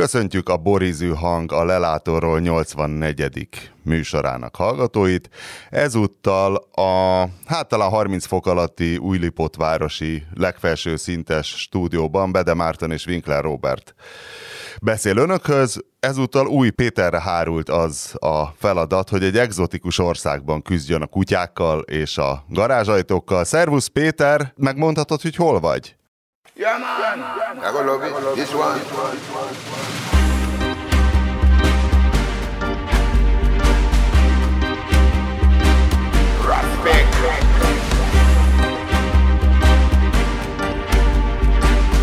Köszöntjük a Borizű hang a Lelátóról 84. műsorának hallgatóit. Ezúttal a hát talán 30 fok alatti Újlipott városi legfelső szintes stúdióban Bede Márton és Winkler Robert beszél önökhöz. Ezúttal új Péterre hárult az a feladat, hogy egy egzotikus országban küzdjön a kutyákkal és a garázsajtókkal. Szervusz Péter, megmondhatod, hogy hol vagy? Yeah, man. I love it. This one.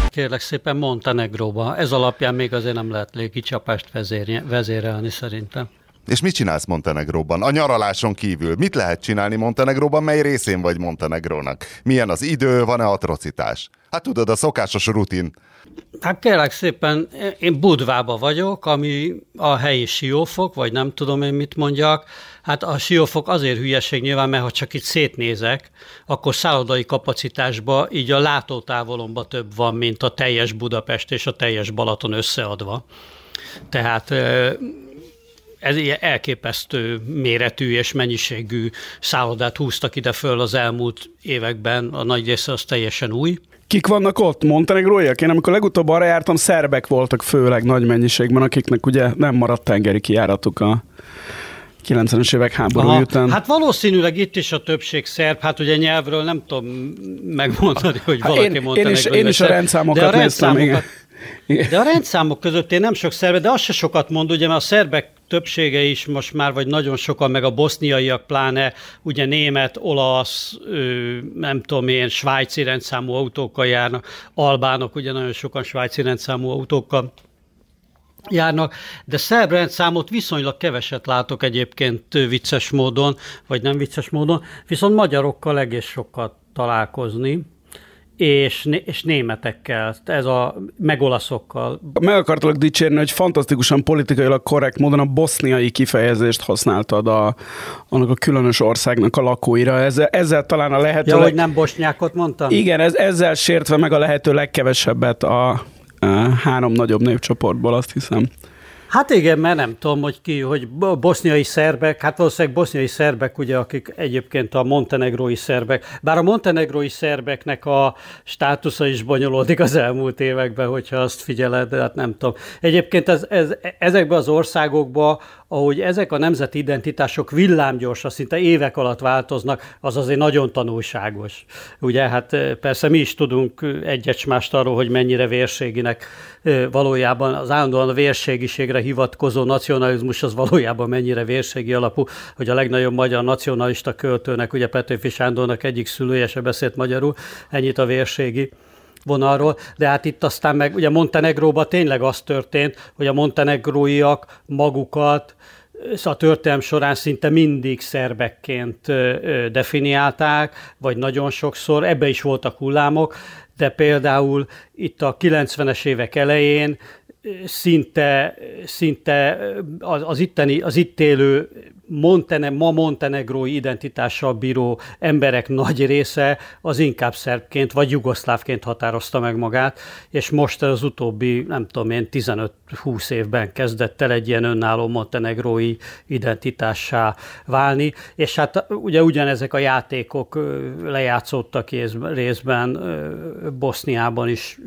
Kérlek szépen Montenegróba. Ez alapján még azért nem lehet légicsapást vezérelni szerintem. És mit csinálsz Montenegróban? A nyaraláson kívül. Mit lehet csinálni Montenegróban? Mely részén vagy Montenegrónak? Milyen az idő? Van-e atrocitás? Hát tudod, a szokásos rutin. Hát kérlek szépen, én Budvába vagyok, ami a helyi siófok, vagy nem tudom én mit mondjak. Hát a siófok azért hülyeség nyilván, mert ha csak itt szétnézek, akkor szállodai kapacitásban így a látótávolomban több van, mint a teljes Budapest és a teljes Balaton összeadva. Tehát ez ilyen elképesztő méretű és mennyiségű szállodát húztak ide föl az elmúlt években, a nagy része az teljesen új. Kik vannak ott? Montenegróiak? Én amikor legutóbb arra jártam, szerbek voltak főleg nagy mennyiségben, akiknek ugye nem maradt tengeri kijáratuk a 90-es évek háború Aha, után. Hát valószínűleg itt is a többség szerb, hát ugye nyelvről nem tudom megmondani, hogy valaki hát én, Montenegrói. Én is, én is a rendszámokat de a néztem, rendszámokat, igen. De a rendszámok között én nem sok szerbe, de az se sokat mond, ugye, mert a szerbek többsége is most már, vagy nagyon sokan, meg a boszniaiak pláne, ugye német, olasz, nem tudom én, svájci rendszámú autókkal járnak, albánok, ugye nagyon sokan svájci rendszámú autókkal járnak, de szerb rendszámot viszonylag keveset látok egyébként vicces módon, vagy nem vicces módon, viszont magyarokkal egész sokat találkozni és, és németekkel, ez a megolaszokkal. Meg akartalak dicsérni, hogy fantasztikusan politikailag korrekt módon a boszniai kifejezést használtad a, annak a különös országnak a lakóira. Ezzel, ezzel talán a lehető... Ja, leg... hogy nem bosnyákot mondtam? Igen, ez, ezzel sértve meg a lehető legkevesebbet a, a három nagyobb népcsoportból, azt hiszem. Hát igen, mert nem tudom, hogy ki, hogy boszniai szerbek, hát valószínűleg boszniai szerbek, ugye, akik egyébként a montenegrói szerbek, bár a montenegrói szerbeknek a státusza is bonyolódik az elmúlt években, hogyha azt figyeled, de hát nem tudom. Egyébként ez, ez, ezekben az országokban ahogy ezek a nemzeti identitások villámgyorsan, szinte évek alatt változnak, az azért nagyon tanulságos. Ugye, hát persze mi is tudunk egyet mást arról, hogy mennyire vérséginek valójában az állandóan a vérségiségre hivatkozó nacionalizmus az valójában mennyire vérségi alapú, hogy a legnagyobb magyar nacionalista költőnek, ugye Petőfi Sándornak egyik szülője se beszélt magyarul, ennyit a vérségi vonalról, de hát itt aztán meg ugye Montenegróban tényleg az történt, hogy a montenegróiak magukat a történelm során szinte mindig szerbekként definiálták, vagy nagyon sokszor, ebbe is voltak hullámok, de például itt a 90-es évek elején szinte, szinte az, az, itteni, az itt élő Montene, ma montenegrói identitással bíró emberek nagy része az inkább szerbként vagy jugoszlávként határozta meg magát, és most az utóbbi, nem tudom én, 15-20 évben kezdett el egy ilyen önálló montenegrói identitássá válni, és hát ugye ugyanezek a játékok lejátszódtak részben Boszniában is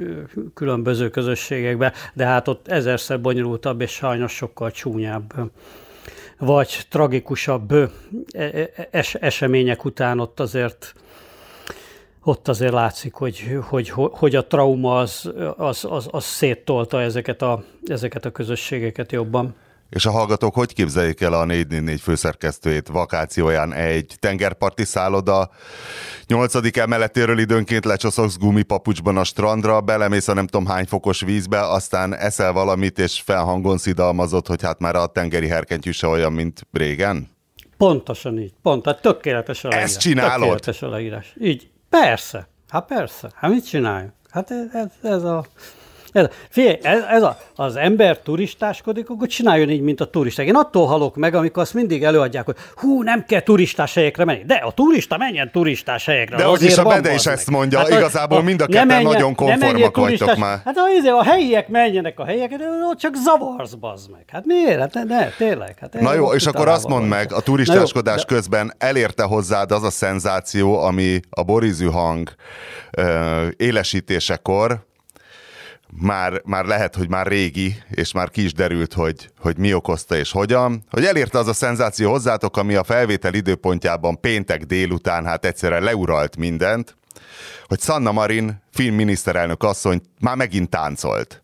különböző közösségekben, de hát ott ezerszer bonyolultabb és sajnos sokkal csúnyább vagy tragikusabb e, e, es- események után ott azért ott azért látszik, hogy, hogy, hogy a trauma az, az, az, az széttolta ezeket a, ezeket a közösségeket jobban. És a hallgatók hogy képzeljék el a 444 főszerkesztőjét vakációján egy tengerparti szálloda, nyolcadik emeletéről időnként lecsoszogsz gumipapucsban a strandra, belemész a nem tudom hány fokos vízbe, aztán eszel valamit, és felhangon szidalmazott, hogy hát már a tengeri herkentyű se olyan, mint régen? Pontosan így, pont, tehát tökéletes a leírás. Ezt csinálod? Tökéletes a leírás. Így, persze, hát persze, hát mit csináljuk? Hát ez, ez, ez a Ez, figyelj, ez, ez a, az ember turistáskodik, akkor csináljon így, mint a turisták. Én attól halok meg, amikor azt mindig előadják, hogy hú, nem kell turistás helyekre menni. De a turista menjen turistás helyekre. De az is a Bede is ezt mondja. Hát, Igazából a, mind a ketten menjen, nagyon konformak vagytok már. Hát az, a helyiek menjenek a helyekre, de ott csak zavarsz, bazd meg. Hát miért? Hát ne, ne tényleg. Hát Na jó, és akkor azt mondd meg, a turistáskodás jó, de... közben elérte hozzád az a szenzáció, ami a borizű hang ö, élesítésekor már, már lehet, hogy már régi, és már ki is derült, hogy, hogy mi okozta és hogyan, hogy elérte az a szenzáció hozzátok, ami a felvétel időpontjában péntek délután hát egyszerre leuralt mindent, hogy Sanna Marin, filmminiszterelnök asszony már megint táncolt.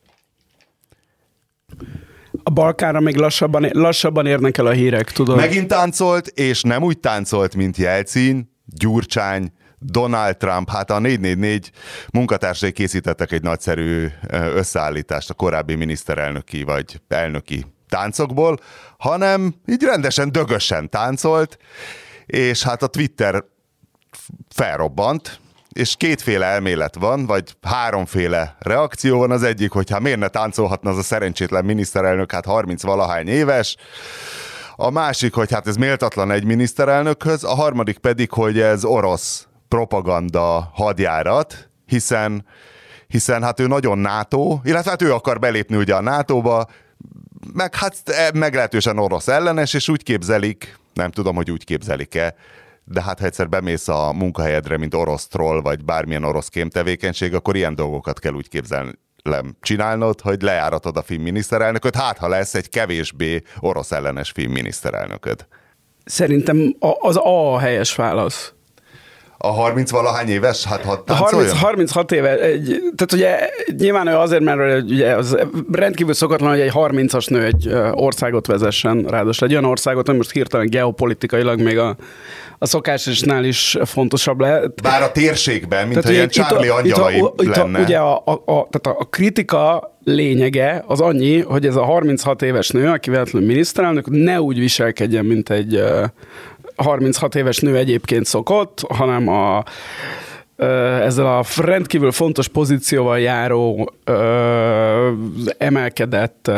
A Balkánra még lassabban, lassabban érnek el a hírek, tudod? Megint táncolt, és nem úgy táncolt, mint Jelcin, Gyurcsány, Donald Trump, hát a 444 munkatársai készítettek egy nagyszerű összeállítást a korábbi miniszterelnöki vagy elnöki táncokból, hanem így rendesen dögösen táncolt, és hát a Twitter felrobbant, és kétféle elmélet van, vagy háromféle reakció van. Az egyik, hogy hát miért ne táncolhatna az a szerencsétlen miniszterelnök, hát 30 valahány éves. A másik, hogy hát ez méltatlan egy miniszterelnökhöz, a harmadik pedig, hogy ez orosz propaganda hadjárat, hiszen, hiszen hát ő nagyon NATO, illetve hát ő akar belépni ugye a NATO-ba, meg hát e, meglehetősen orosz ellenes, és úgy képzelik, nem tudom, hogy úgy képzelik-e, de hát ha egyszer bemész a munkahelyedre, mint orosz troll, vagy bármilyen orosz kémtevékenység, akkor ilyen dolgokat kell úgy képzelni csinálnod, hogy lejáratod a film miniszterelnököt, hát ha lesz egy kevésbé orosz ellenes film miniszterelnököd. Szerintem az A helyes válasz. A 30 valahány éves, hát ha a 30, 36 éve, egy, tehát ugye nyilván ő azért, mert ugye az rendkívül szokatlan, hogy egy 30-as nő egy országot vezessen, ráadásul egy olyan országot, ami most hirtelen geopolitikailag még a, a szokásosnál is fontosabb lehet. Bár a térségben, mint ilyen Charlie angyalai itt a, itt a, lenne. Ugye a, a, a, tehát a kritika lényege az annyi, hogy ez a 36 éves nő, aki véletlenül miniszterelnök, ne úgy viselkedjen, mint egy 36 éves nő egyébként szokott, hanem a ezzel a rendkívül fontos pozícióval járó ö, emelkedett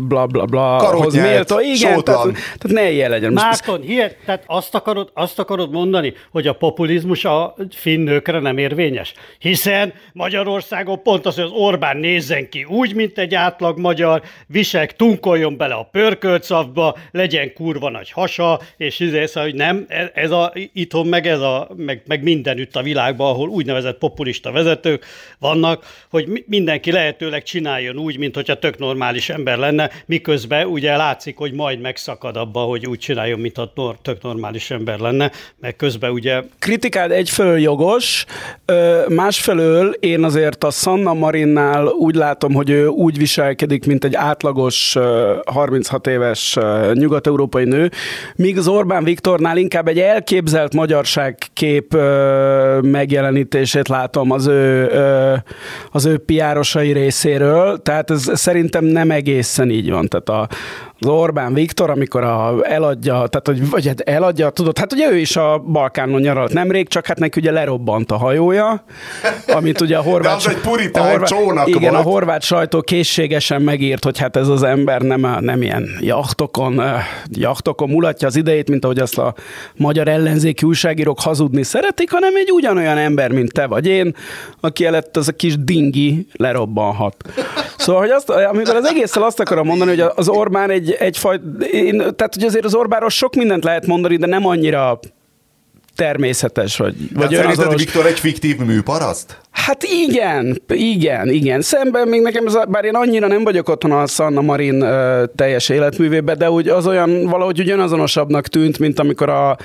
bla bla bla hoz méltó. Igen, tehát, tehát ne ilyen legyen. Márton, hihet, tehát azt akarod, azt akarod mondani, hogy a populizmus a finn nőkre nem érvényes? Hiszen Magyarországon pont az, hogy az Orbán nézzen ki úgy, mint egy átlag magyar, visek, tunkoljon bele a pörkölcavba, legyen kurva nagy hasa, és izé, szóval, hogy nem, ez a, itthon meg ez a, meg, meg mindenütt a világban, ahol úgynevezett populista vezetők vannak, hogy mindenki lehetőleg csináljon úgy, mint hogyha tök normális ember lenne, miközben ugye látszik, hogy majd megszakad abba, hogy úgy csináljon, mint a tök normális ember lenne, meg közben ugye... Kritikád egyfelől jogos, másfelől én azért a Sanna Marinnál úgy látom, hogy ő úgy viselkedik, mint egy átlagos 36 éves nyugat-európai nő, míg az Orbán Viktornál inkább egy elképzelt magyarságkép megjelent megjelenítését látom az ő, az ő piárosai részéről, tehát ez szerintem nem egészen így van. Tehát a, az Orbán Viktor, amikor a, eladja, tehát hogy vagy hát eladja, tudod, hát ugye ő is a Balkánon nyaralt nemrég, csak hát neki ugye lerobbant a hajója, amit ugye a horvát... De az egy puritán a horvát, csónak Igen, volt. a horvát sajtó készségesen megírt, hogy hát ez az ember nem, nem ilyen jachtokon, jachtokon mulatja az idejét, mint ahogy azt a magyar ellenzéki újságírók hazudni szeretik, hanem egy ugyanolyan ember, mint te vagy én, aki elett az a kis dingi lerobbanhat. Szóval, hogy azt, amikor az egésszel azt akarom mondani, hogy az Orbán egy egyfajta, én, tehát hogy azért az Orbánról sok mindent lehet mondani, de nem annyira természetes, vagy, vagy szerinted Viktor egy fiktív műparaszt? Hát igen, igen, igen. Szemben még nekem, ez, bár én annyira nem vagyok otthon a Sanna Marin uh, teljes életművében, de úgy az olyan valahogy ugyanazonosabbnak tűnt, mint amikor a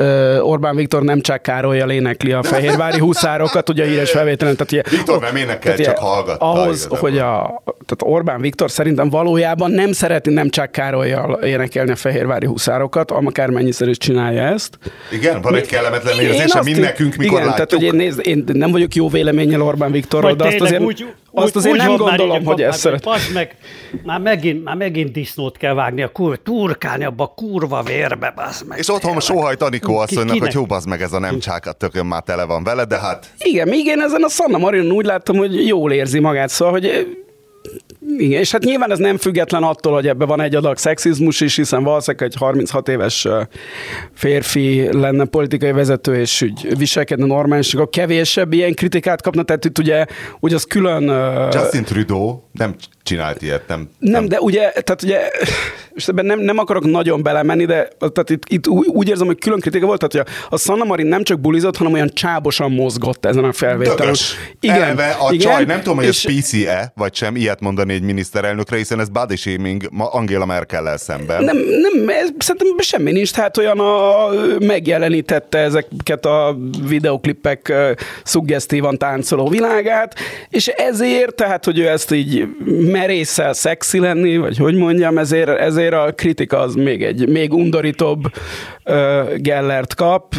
uh, Orbán Viktor nem csak Károlyjal énekli a fehérvári huszárokat, ugye a híres felvételen. Tehát, ugye, Viktor nem énekel, csak hallgatta. Ahhoz, hogy a, tehát Orbán Viktor szerintem valójában nem szereti nem csak Károlyjal énekelni a fehérvári huszárokat, akármennyiszer is csinálja ezt. Igen, van egy kellemetlen érzése, mind nekünk, mikor igen, látjuk. Tehát, hogy én, nézd, én nem vagyok jó véleménnyel Orbán Viktorról, de azt azért, úgy, azt azért úgy nem gondolom, hogy ezt szeret. meg, már megint, már megint disznót kell vágni, a kur, turkálni abba a kurva vérbe, bazd meg. És otthon sóhajt Anikó asszonynak, hogy jó, bazd meg ez a nem csákat, tökön már tele van vele, de hát... Igen, még én ezen a Sanna Marion úgy láttam, hogy jól érzi magát, szóval, hogy igen, és hát nyilván ez nem független attól, hogy ebben van egy adag szexizmus is, hiszen valószínűleg egy 36 éves férfi lenne politikai vezető, és úgy viselkedne normálisan, a kevésebb ilyen kritikát kapna, tehát itt ugye, ugye az külön... Justin Trudeau nem csinált ilyet, nem... Nem, nem. de ugye, tehát ugye, és ebben nem, nem akarok nagyon belemenni, de tehát itt, itt úgy érzem, hogy külön kritika volt, tehát hogy a Sanna Marin nem csak bulizott, hanem olyan csábosan mozgott ezen a felvételen. Igen, Eleve a igen, csaj, nem tudom, hogy ez PC-e, vagy sem ilyet mondani egy miniszterelnökre, hiszen ez body shaming Angela Merkel-lel szemben. Nem, nem, ez, szerintem semmi nincs, tehát olyan a, megjelenítette ezeket a videoklippek szuggesztívan táncoló világát, és ezért, tehát, hogy ő ezt így merészel szexi lenni, vagy hogy mondjam, ezért, ezért a kritika az még egy még undorítóbb uh, Gellert kap.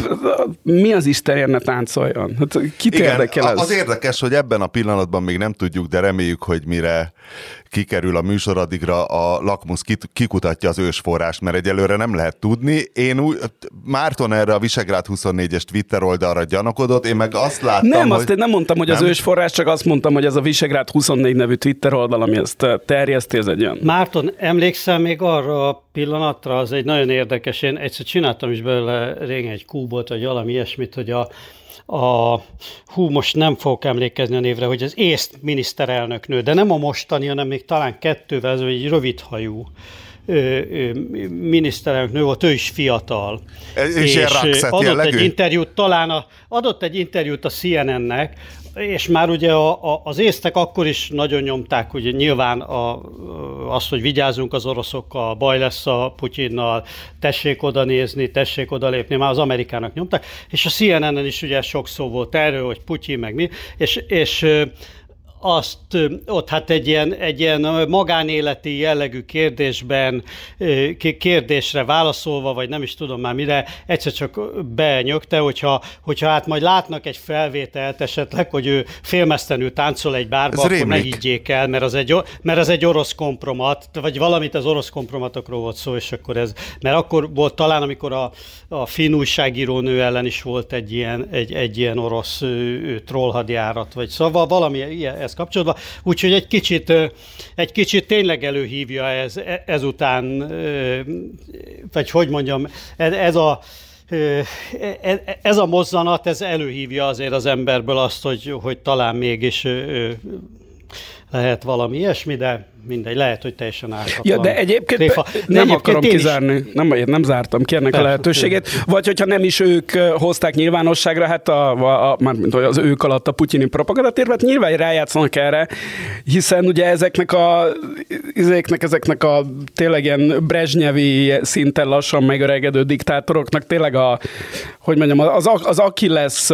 Mi az Isten érne táncoljon? Hát kit Igen, érdekel ez? Az érdekes, hogy ebben a pillanatban még nem tudjuk, de reméljük, hogy mire kikerül a műsor, addigra a Lakmus kikutatja az ősforrást, mert egyelőre nem lehet tudni. Én úgy, Márton erre a Visegrád 24-es Twitter oldalra gyanakodott, én meg azt láttam, Nem, hogy... azt én nem mondtam, hogy nem? az ősforrás, csak azt mondtam, hogy ez a Visegrád 24 nevű Twitter oldal, ami ezt terjeszti, ez egy olyan. Márton, emlékszel még arra a pillanatra, az egy nagyon érdekes, én egyszer csináltam is belőle régen egy kúbot, vagy valami ilyesmit, hogy a a, hú, most nem fogok emlékezni a névre, hogy az észt miniszterelnök nő, de nem a mostani, hanem még talán kettővel, ez egy rövidhajú miniszterelnök nő volt, ő is fiatal. És, és adott jellegű? egy interjút, talán a, adott egy interjút a CNN-nek, és már ugye a, a, az észtek akkor is nagyon nyomták, ugye nyilván a, azt, hogy vigyázzunk az oroszokkal, baj lesz a Putyinnal, tessék oda nézni, tessék oda lépni, már az amerikának nyomták, és a CNN-en is ugye sok szó volt erről, hogy Putyin meg mi, és, és azt ott hát egy ilyen, egy ilyen magánéleti jellegű kérdésben, kérdésre válaszolva, vagy nem is tudom már mire, egyszer csak benyögte, hogyha, hogyha hát majd látnak egy felvételt esetleg, hogy ő félmesztenül táncol egy bárba, Ez akkor rémlik. ne higgyék el, mert az, egy, mert az egy orosz kompromat, vagy valamit az orosz kompromatokról volt szó, és akkor ez, mert akkor volt talán, amikor a, a finn újságíró nő ellen is volt egy ilyen, egy, egy ilyen orosz trollhadjárat, vagy szóval valami ilyen, ez kapcsolatban. Úgyhogy egy kicsit, egy kicsit tényleg előhívja ez, e, ezután, vagy hogy mondjam, ez, ez a e, ez a mozzanat, ez előhívja azért az emberből azt, hogy, hogy talán mégis lehet valami ilyesmi, de mindegy, lehet, hogy teljesen ártatlan. Ja, de egyébként tréfa. De nem egyébként akarom kizárni, is... nem, nem zártam ki ennek Persze, a lehetőségét, vagy hogyha nem is ők hozták nyilvánosságra, hát a, a, a, már, mint az ők alatt a putyini propagandatérvet, nyilván rájátszanak erre, hiszen ugye ezeknek a, ezeknek, ezeknek a tényleg ilyen brezsnyevi szinten lassan megöregedő diktátoroknak tényleg a, hogy mondjam, az, az aki lesz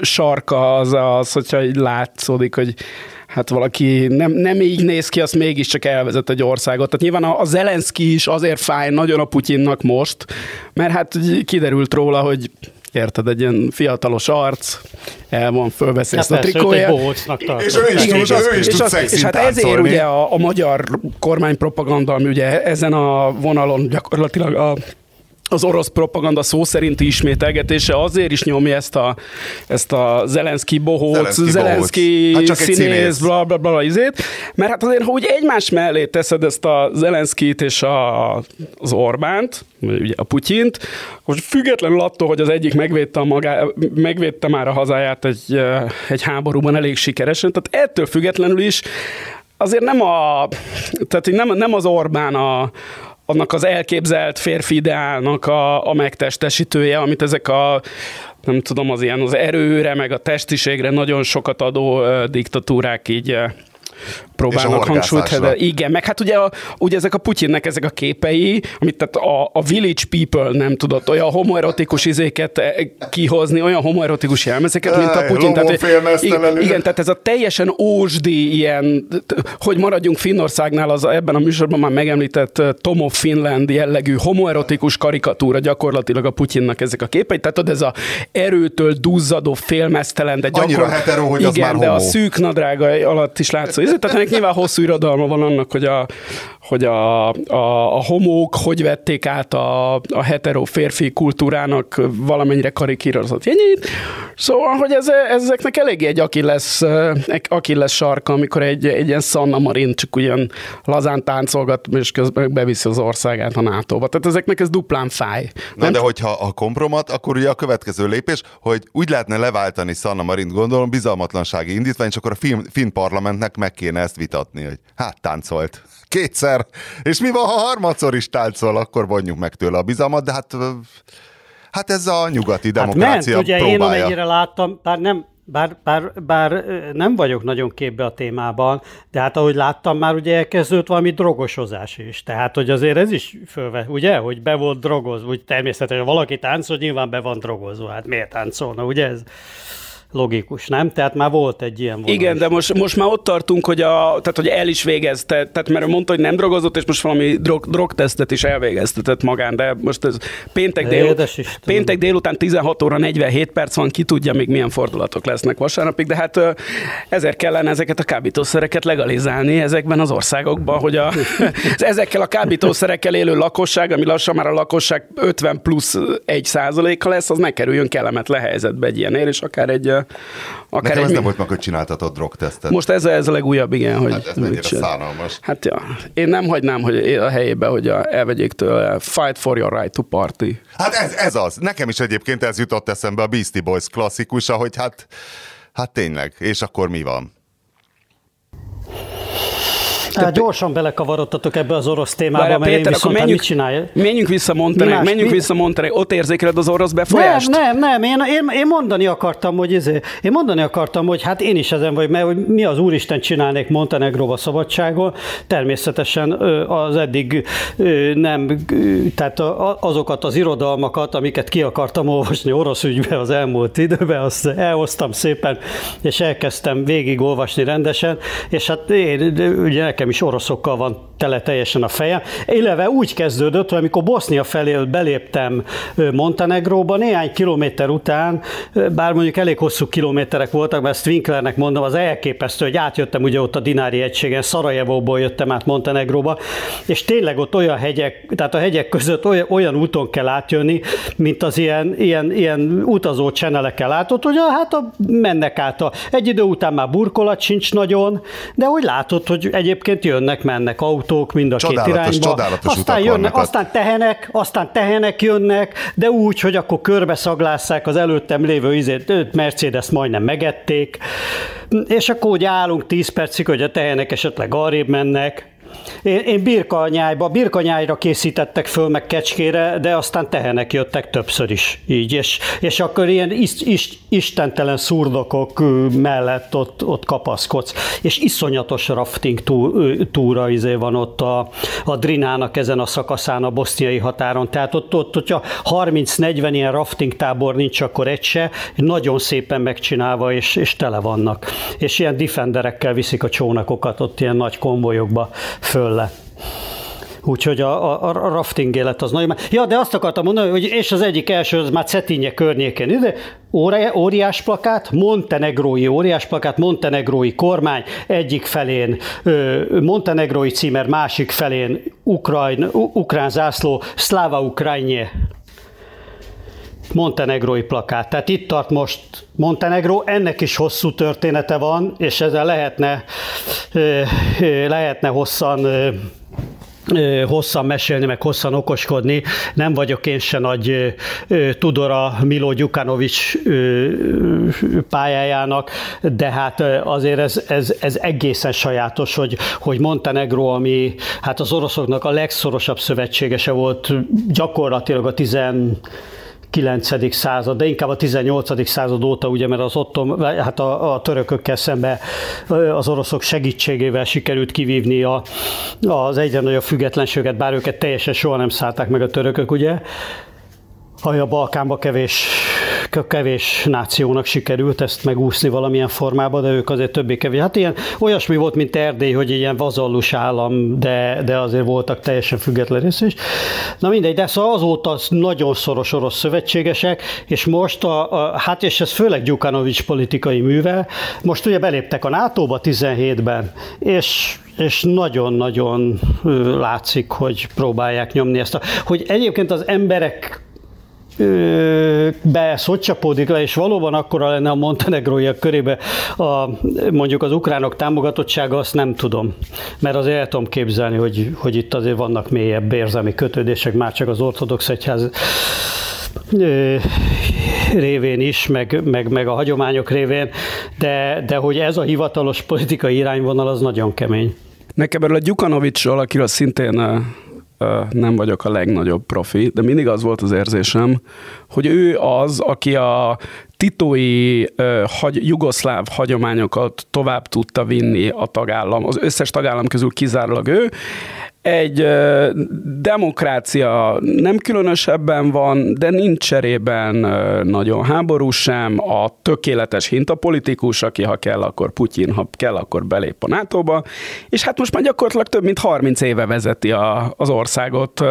sarka az az, hogyha így látszódik, hogy hát valaki nem, nem így néz ki, azt mégiscsak elvezet egy országot. Tehát nyilván a, a Zelenszky is azért fáj nagyon a Putyinnak most, mert hát kiderült róla, hogy érted, egy ilyen fiatalos arc, el van, fölveszi ezt a trikója. És ő is, és, ő is tud és, és hát ezért ugye a, a magyar kormánypropaganda, ami ugye ezen a vonalon gyakorlatilag a az orosz propaganda szó szerinti ismételgetése azért is nyomja ezt a, ezt a Zelenszky bohóc, Zelenszky hát színész, bla, bla, bla, izét, mert hát azért, ha úgy egymás mellé teszed ezt a Zelenszkit és a, az Orbánt, ugye a Putyint, hogy függetlenül attól, hogy az egyik megvédte, a magá, megvédte már a hazáját egy, egy háborúban elég sikeresen, tehát ettől függetlenül is azért nem a, tehát nem, nem az Orbán a, annak az elképzelt férfi ideálnak a, a megtestesítője, amit ezek a nem tudom, az ilyen az erőre, meg a testiségre nagyon sokat adó diktatúrák így próbálnak hangsúlyt de Igen, meg hát ugye, a, ugye ezek a Putyinnek ezek a képei, amit tehát a, a Village People nem tudott olyan homoerotikus izéket eh, kihozni, olyan homoerotikus jelmezeket, mint a Putyin. Tehát, igen, igen, tehát ez a teljesen ósdi ilyen, hogy maradjunk Finnországnál, az ebben a műsorban már megemlített eh, Tom of Finland jellegű homoerotikus karikatúra gyakorlatilag a Putyinnak ezek a képei. Tehát ez a erőtől duzzadó, félmeztelen, de gyakorlatilag... Annyira hetero, hogy igen, az már homo. de a szűk nadrága alatt is látszó. Tehát ennek nyilván hosszú irodalma van annak, hogy a, hogy a, a, a homók hogy vették át a, a hetero férfi kultúrának valamennyire karikírozott jegyét. Szóval, hogy ez, ezeknek eléggé egy aki lesz, aki lesz sarka, amikor egy, egy ilyen Sanna Marin csak ugyan lazán táncolgat, és közben beviszi az országát a NATO-ba. Tehát ezeknek ez duplán fáj. Na Nem? de hogyha a kompromat, akkor ugye a következő lépés, hogy úgy lehetne leváltani Sanna Marint, gondolom, bizalmatlansági indítvány, és akkor a finn, finn parlamentnek meg kéne ezt vitatni, hogy hát táncolt kétszer, és mi van, ha harmadszor is táncol, akkor vonjuk meg tőle a bizalmat, de hát Hát ez a nyugati demokrácia hát ment, ugye próbálja. én amennyire láttam, bár nem, bár, bár, bár nem vagyok nagyon képbe a témában, de hát ahogy láttam, már ugye elkezdődött valami drogosozás is. Tehát, hogy azért ez is fölve, ugye, hogy be volt drogozva, úgy természetesen valaki táncol, nyilván be van drogozva, hát miért táncolna, ugye ez? Logikus, nem? Tehát már volt egy ilyen vonal. Igen, de most, most már ott tartunk, hogy, a, tehát, hogy el is végezte, tehát mert mondta, hogy nem drogozott, és most valami drog, drogtesztet is elvégeztetett magán, de most ez péntek, dél, péntek délután 16 óra 47 perc van, ki tudja még milyen fordulatok lesznek vasárnapig, de hát ezért kellene ezeket a kábítószereket legalizálni ezekben az országokban, hogy a, ezekkel a kábítószerekkel élő lakosság, ami lassan már a lakosság 50 plusz 1 százaléka lesz, az ne kerüljön kellemetlen helyzetbe egy ilyenért, és akár egy Akár Nekem egy ez mi... nem volt meg, hogy csináltatod drogtesztet. Most ez, ez a legújabb, igen. Hogy, hát ez mennyire szánalmas. Hát ja, én nem hagynám, hogy a helyébe, hogy a, elvegyék tőle fight for your right to party. Hát ez, ez az. Nekem is egyébként ez jutott eszembe a Beastie Boys klasszikusa, hogy hát, hát tényleg, és akkor mi van? Hát gyorsan belekavarodtatok ebbe az orosz témába, Várja, mert Péter, én viszont menjünk, mit csinálja? Menjünk vissza Monteneg, menjünk mi? vissza Monteneg, ott érzékeled az orosz befolyást? Nem, nem, nem, én, én, én mondani akartam, hogy izé, én mondani akartam, hogy hát én is ezen vagy, mert hogy mi az Úristen csinálnék Montenegróba szabadságon, természetesen az eddig nem, tehát azokat az irodalmakat, amiket ki akartam olvasni orosz ügybe az elmúlt időben, azt elhoztam szépen, és elkezdtem végigolvasni rendesen, és hát én, ugye nekem is oroszokkal van tele teljesen a fejem. Illetve úgy kezdődött, hogy amikor Bosznia felé beléptem Montenegróba, néhány kilométer után, bár mondjuk elég hosszú kilométerek voltak, mert ezt Winklernek mondom, az elképesztő, hogy átjöttem ugye ott a dinári egységen, Szarajevóból jöttem át Montenegróba, és tényleg ott olyan hegyek, tehát a hegyek között olyan, olyan úton kell átjönni, mint az ilyen, ilyen, ilyen utazó csenelekkel látott, hogy hát a, mennek át a, egy idő után már burkolat sincs nagyon, de hogy látod, hogy egyébként jönnek, mennek autó, autók mind a csodálatos, két irányba. Csodálatos aztán, jönnek, aztán tehenek, aztán tehenek jönnek, de úgy, hogy akkor körbe szaglásszák az előttem lévő izét, Mercedes majdnem megették, és akkor úgy állunk 10 percig, hogy a tehenek esetleg arrébb mennek, én, én birkanyájba, birkanyájra készítettek föl, meg kecskére, de aztán tehenek jöttek többször is így, és, és akkor ilyen is, is, istentelen szurdokok mellett ott, ott kapaszkodsz, és iszonyatos rafting tú, túra izé van ott a, a Drinának ezen a szakaszán a boszniai határon, tehát ott, ott hogyha 30-40 ilyen rafting tábor nincs, akkor egy se, nagyon szépen megcsinálva, és, és tele vannak. És ilyen defenderekkel viszik a csónakokat ott ilyen nagy konvojokba föl le. Úgyhogy a, a, a rafting élet az nagyon... Ja, de azt akartam mondani, hogy és az egyik első, az már Cetinje környékén, de óriás plakát, montenegrói óriás plakát, montenegrói kormány, egyik felén montenegrói címer, másik felén Ukrajn, ukrán zászló, Slava Ukrajnje. Montenegrói plakát. Tehát itt tart most Montenegró, ennek is hosszú története van, és ezzel lehetne, lehetne hosszan hosszan mesélni, meg hosszan okoskodni. Nem vagyok én se nagy Tudora Milo Gyukanovics pályájának, de hát azért ez, ez, ez egészen sajátos, hogy, hogy Montenegro, ami hát az oroszoknak a legszorosabb szövetségese volt gyakorlatilag a 10 9. század, de inkább a 18. század óta, ugye, mert az ottom, hát a, a törökökkel szembe az oroszok segítségével sikerült kivívni a, az egyre nagyobb függetlenséget, bár őket teljesen soha nem szállták meg a törökök, ugye? A Balkánba kevés kevés nációnak sikerült ezt megúszni valamilyen formában, de ők azért többé kevés. Hát ilyen olyasmi volt, mint Erdély, hogy ilyen vazallus állam, de, de azért voltak teljesen független rész is. Na mindegy, de szóval azóta nagyon szoros orosz szövetségesek, és most, a, a, hát és ez főleg Gyukanovics politikai műve, most ugye beléptek a NATO-ba 17-ben, és és nagyon-nagyon látszik, hogy próbálják nyomni ezt a... Hogy egyébként az emberek be szotcsapódik le, és valóban akkora lenne a montenegróiak körébe a, mondjuk az ukránok támogatottsága, azt nem tudom. Mert azért el tudom képzelni, hogy, hogy itt azért vannak mélyebb érzelmi kötődések, már csak az ortodox egyház révén is, meg, meg, meg a hagyományok révén, de, de hogy ez a hivatalos politikai irányvonal, az nagyon kemény. Nekem erről a Gyukanovicsról, akiről szintén nem vagyok a legnagyobb profi, de mindig az volt az érzésem, hogy ő az, aki a titói hagy, jugoszláv hagyományokat tovább tudta vinni a tagállam, az összes tagállam közül kizárólag ő, egy demokrácia nem különösebben van, de nincs cserében nagyon háború sem, a tökéletes hintapolitikus, aki ha kell, akkor Putyin, ha kell, akkor belép a nato és hát most már gyakorlatilag több mint 30 éve vezeti a, az országot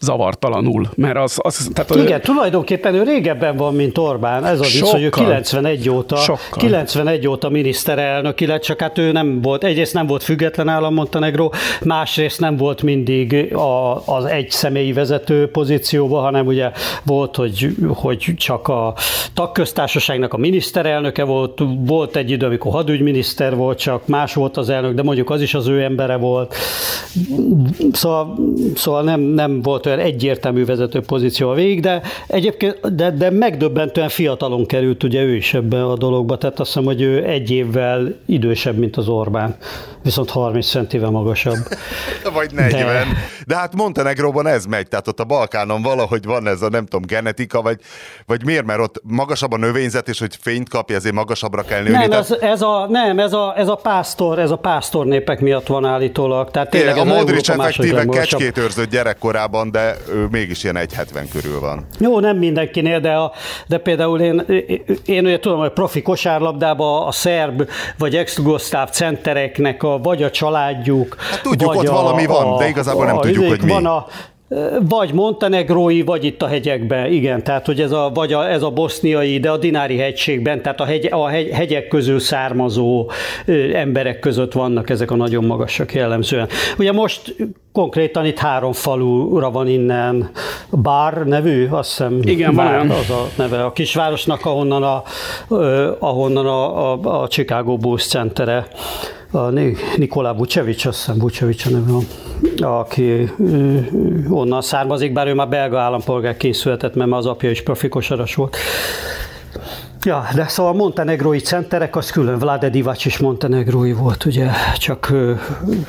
zavartalanul, mert az... az tehát Igen, ő... tulajdonképpen ő régebben van, mint Orbán, ez az is, hogy ő 91 óta, sokkal. 91 óta miniszterelnök, illetve csak hát ő nem volt, egyrészt nem volt független állam Montenegro, másrészt nem volt mindig a, az egy személyi vezető pozícióban, hanem ugye volt, hogy, hogy csak a tagköztársaságnak a miniszterelnöke volt, volt egy idő, amikor hadügyminiszter volt, csak más volt az elnök, de mondjuk az is az ő embere volt. Szóval, szóval nem, nem volt olyan egyértelmű vezető pozíció a végig, de egyébként de, de megdöbbentően fiatalon került ugye ő is ebbe a dologba, tehát azt hiszem, hogy ő egy évvel idősebb, mint az Orbán, viszont 30 centivel magasabb. Vagy 40. De, de hát Montenegróban ez megy, tehát ott a Balkánon valahogy van ez a nem tudom, genetika, vagy, vagy miért, mert ott magasabb a növényzet, és hogy fényt kapja, ezért magasabbra kell nőni. Nem, tehát... ez, ez, a, nem ez, a, ez a pásztor, ez a pásztor népek miatt van állítólag. Tehát tényleg a Modric effektíve kecskét őrzött gyerekkorában, de ő mégis ilyen 1,70 körül van. Jó, nem mindenkinél, de, a, de például én, én ugye tudom, hogy profi kosárlabdában a szerb vagy ex centereknek a, vagy a családjuk, hát tudjuk, vagy ott a, valami van, de igazából a, nem a, tudjuk, hogy mi. Van a, vagy montenegrói, vagy itt a hegyekben, igen, tehát hogy ez a, vagy a, ez a boszniai, de a Dinári hegységben, tehát a, hegy, a hegy, hegyek közül származó emberek között vannak ezek a nagyon magasak jellemzően. Ugye most konkrétan itt három falura van innen Bár nevű, azt hiszem. Igen, Bár, van az a neve a kisvárosnak, ahonnan a, ahonnan a, a, a Chicago Bulls centere a Nikolá Vucevic, azt hiszem Vucevic a neve, aki onnan származik, bár ő már belga állampolgár készületett, mert az apja is profikosaras volt. Ja, de szóval a montenegrói centerek, az külön, Vlade Divac is montenegrói volt, ugye, csak,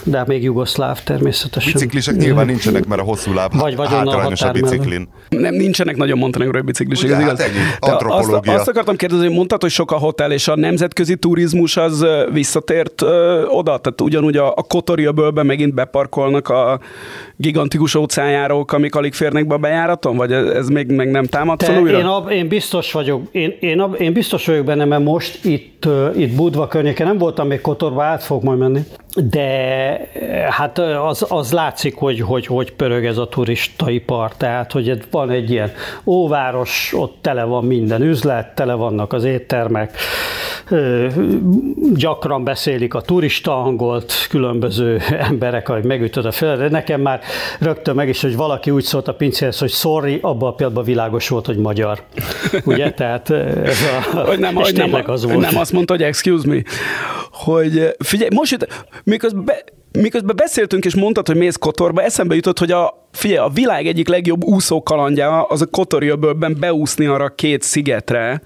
de még jugoszláv természetesen. Biciklisek nyilván nincsenek, mert a hosszú láb vagy, vagy hátrányos a biciklin. Nem, nincsenek nagyon montenegrói biciklisek, ez igaz. Hát ennyi, antropológia. Azt, azt akartam kérdezni, hogy mondtad, hogy sok a hotel, és a nemzetközi turizmus az visszatért ö, oda? Tehát ugyanúgy a, a Kotoriabölben megint beparkolnak a gigantikus óceánjárók, amik alig férnek be a bejáraton? Vagy ez, ez még meg nem támad fel újra? Én, ab, én biztos vagyok, én, én, ab, én biztos vagyok benne, mert most itt, itt Budva környéken nem voltam még Kotorba, át fog majd menni, de hát az, az látszik, hogy, hogy, hogy pörög ez a turistaipar, tehát hogy van egy ilyen óváros, ott tele van minden üzlet, tele vannak az éttermek, gyakran beszélik a turista angolt, különböző emberek, hogy megütöd a fel, de nekem már rögtön meg is, hogy valaki úgy szólt a pincéhez, hogy sorry, abban a pillanatban világos volt, hogy magyar. Ugye? Tehát ez a, hogy nem, hogy nem, az volt. nem azt mondta, hogy excuse me, hogy figyelj, most jut, miközben, be, miközben beszéltünk és mondtad, hogy mész Kotorba, eszembe jutott, hogy a, figyelj, a világ egyik legjobb úszó kalandja az a Kotorjöbölben beúszni arra két szigetre,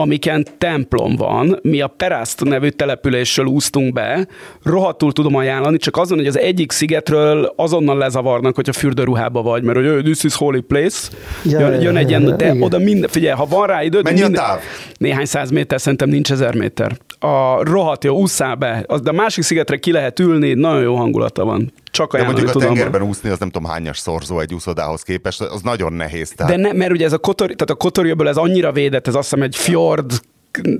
amiken templom van, mi a Peraszt nevű településről úsztunk be, rohadtul tudom ajánlani, csak azon, hogy az egyik szigetről azonnal lezavarnak, hogyha fürdőruhába vagy, mert hogy this is holy place, ja, jön, jön egy ilyen, de igen. oda minden, figyelj, ha van rá időd, Mennyi minden, a táv? Néhány száz méter, szerintem nincs ezer méter. A rohadt jó, ússzál be, az, de a másik szigetre ki lehet ülni, nagyon jó hangulata van. Csak De ajánlani mondjuk a tudom. tengerben úszni, az nem tudom hányas szorzó egy úszodához képest, az nagyon nehéz. Tehát De ne, mert ugye ez a kotor, tehát a kotorjöből ez annyira védett, ez azt hiszem egy fjord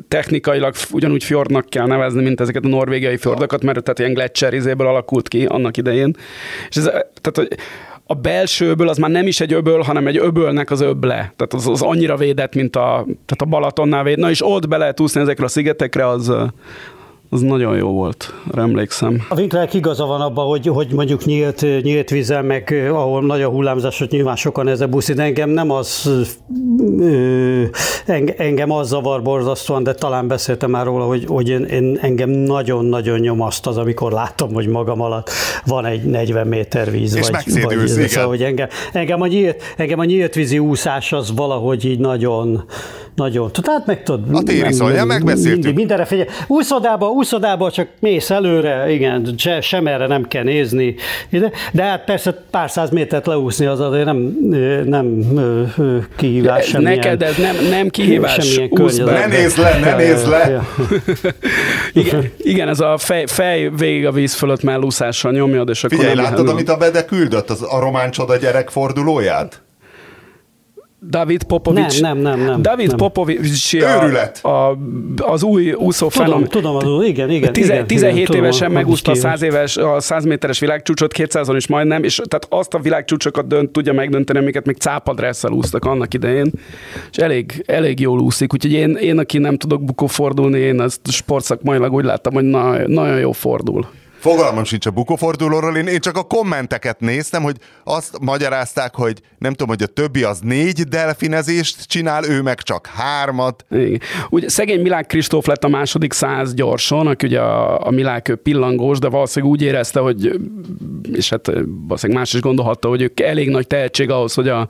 technikailag ugyanúgy fjordnak kell nevezni, mint ezeket a norvégiai fjordokat, mert tehát ilyen gletszer izéből alakult ki annak idején. És ez, tehát, hogy a belsőből az már nem is egy öböl, hanem egy öbölnek az öble. Tehát az, az annyira védett, mint a, tehát a Balatonnál véd. Na és ott be lehet úszni ezekre a szigetekre, az, az nagyon jó volt, emlékszem. A Winklerek igaza van abban, hogy, hogy mondjuk nyílt, nyílt vízen, meg eh, ahol nagy a hullámzás, hogy nyilván sokan nehezebb úszni, de engem nem az, ö, enge- engem az zavar borzasztóan, de talán beszéltem már róla, hogy, hogy én, én, engem nagyon-nagyon nyomaszt az, amikor látom, hogy magam alatt van egy 40 méter víz. És vagy, vagy, igen. Szóval, hogy engem, engem, a nyílt, engem a nyílt vízi úszás az valahogy így nagyon, nagyon, tehát meg tudod. A téri szalja, nem- mindig, mindenre figyelj. Úszodába, úszodába csak mész előre, igen, se, sem erre nem kell nézni. De, de hát persze pár száz métert leúszni az azért nem, nem kihívás semmilyen. Neked ez nem, nem kihívás. Ne nézd le, ne Ja, nézd ja, le! ja. Igen, igen, ez a fej, fej végig a víz fölött mellúszással nyomjad, és akkor Figyelj, nem lehet- amit a Bede küldött, az a román csoda gyerek fordulóját? David Popovics. Nem, nem, nem, nem, David nem. Popovics Őrület. A, a, az új úszó Tudom, fenom. tudom, az, igen, igen. Tize- igen, 17 igen, tudom, évesen megúszta a ki- 100, éves, a 100 méteres világcsúcsot, 200-on is majdnem, és tehát azt a világcsúcsokat dönt, tudja megdönteni, amiket még cápadresszel úsztak annak idején, és elég, elég jól úszik, úgyhogy én, én, aki nem tudok bukó fordulni, én ezt sportszakmailag úgy láttam, hogy na, nagyon jó fordul. Fogalmam sincs a bukófordulóról, én, én csak a kommenteket néztem, hogy azt magyarázták, hogy nem tudom, hogy a többi az négy delfinezést csinál, ő meg csak hármat. Igen. Ugye szegény Milák Kristóf lett a második száz gyorson, aki ugye a, a Milák pillangós, de valószínűleg úgy érezte, hogy és hát valószínűleg más is gondolhatta, hogy ők elég nagy tehetség ahhoz, hogy a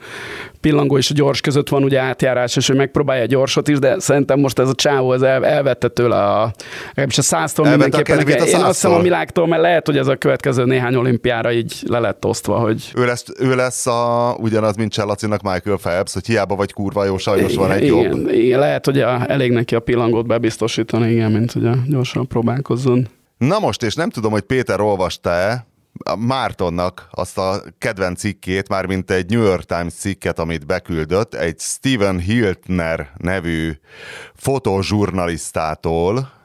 pillangó és a gyors között van ugye átjárás, és hogy megpróbálja a gyorsot is, de szerintem most ez a csávó ez el, elvette tőle a, a száztól mindenképpen. a Én azt hiszem a száztól. Miláktól, mert lehet, hogy ez a következő néhány olimpiára így le lett osztva, hogy Ő lesz, ő lesz a, ugyanaz, mint Cselacinak Michael Phelps, hogy hiába vagy kurva jó, sajnos van egy igen, jobb. Igen, lehet, hogy a, elég neki a pillangót bebiztosítani, igen, mint hogy a gyorsan próbálkozzon. Na most, és nem tudom, hogy Péter olvasta-e, a Mártonnak azt a kedvenc cikkét, mármint egy New York Times cikket, amit beküldött, egy Steven Hiltner nevű fotózsurnalisztától.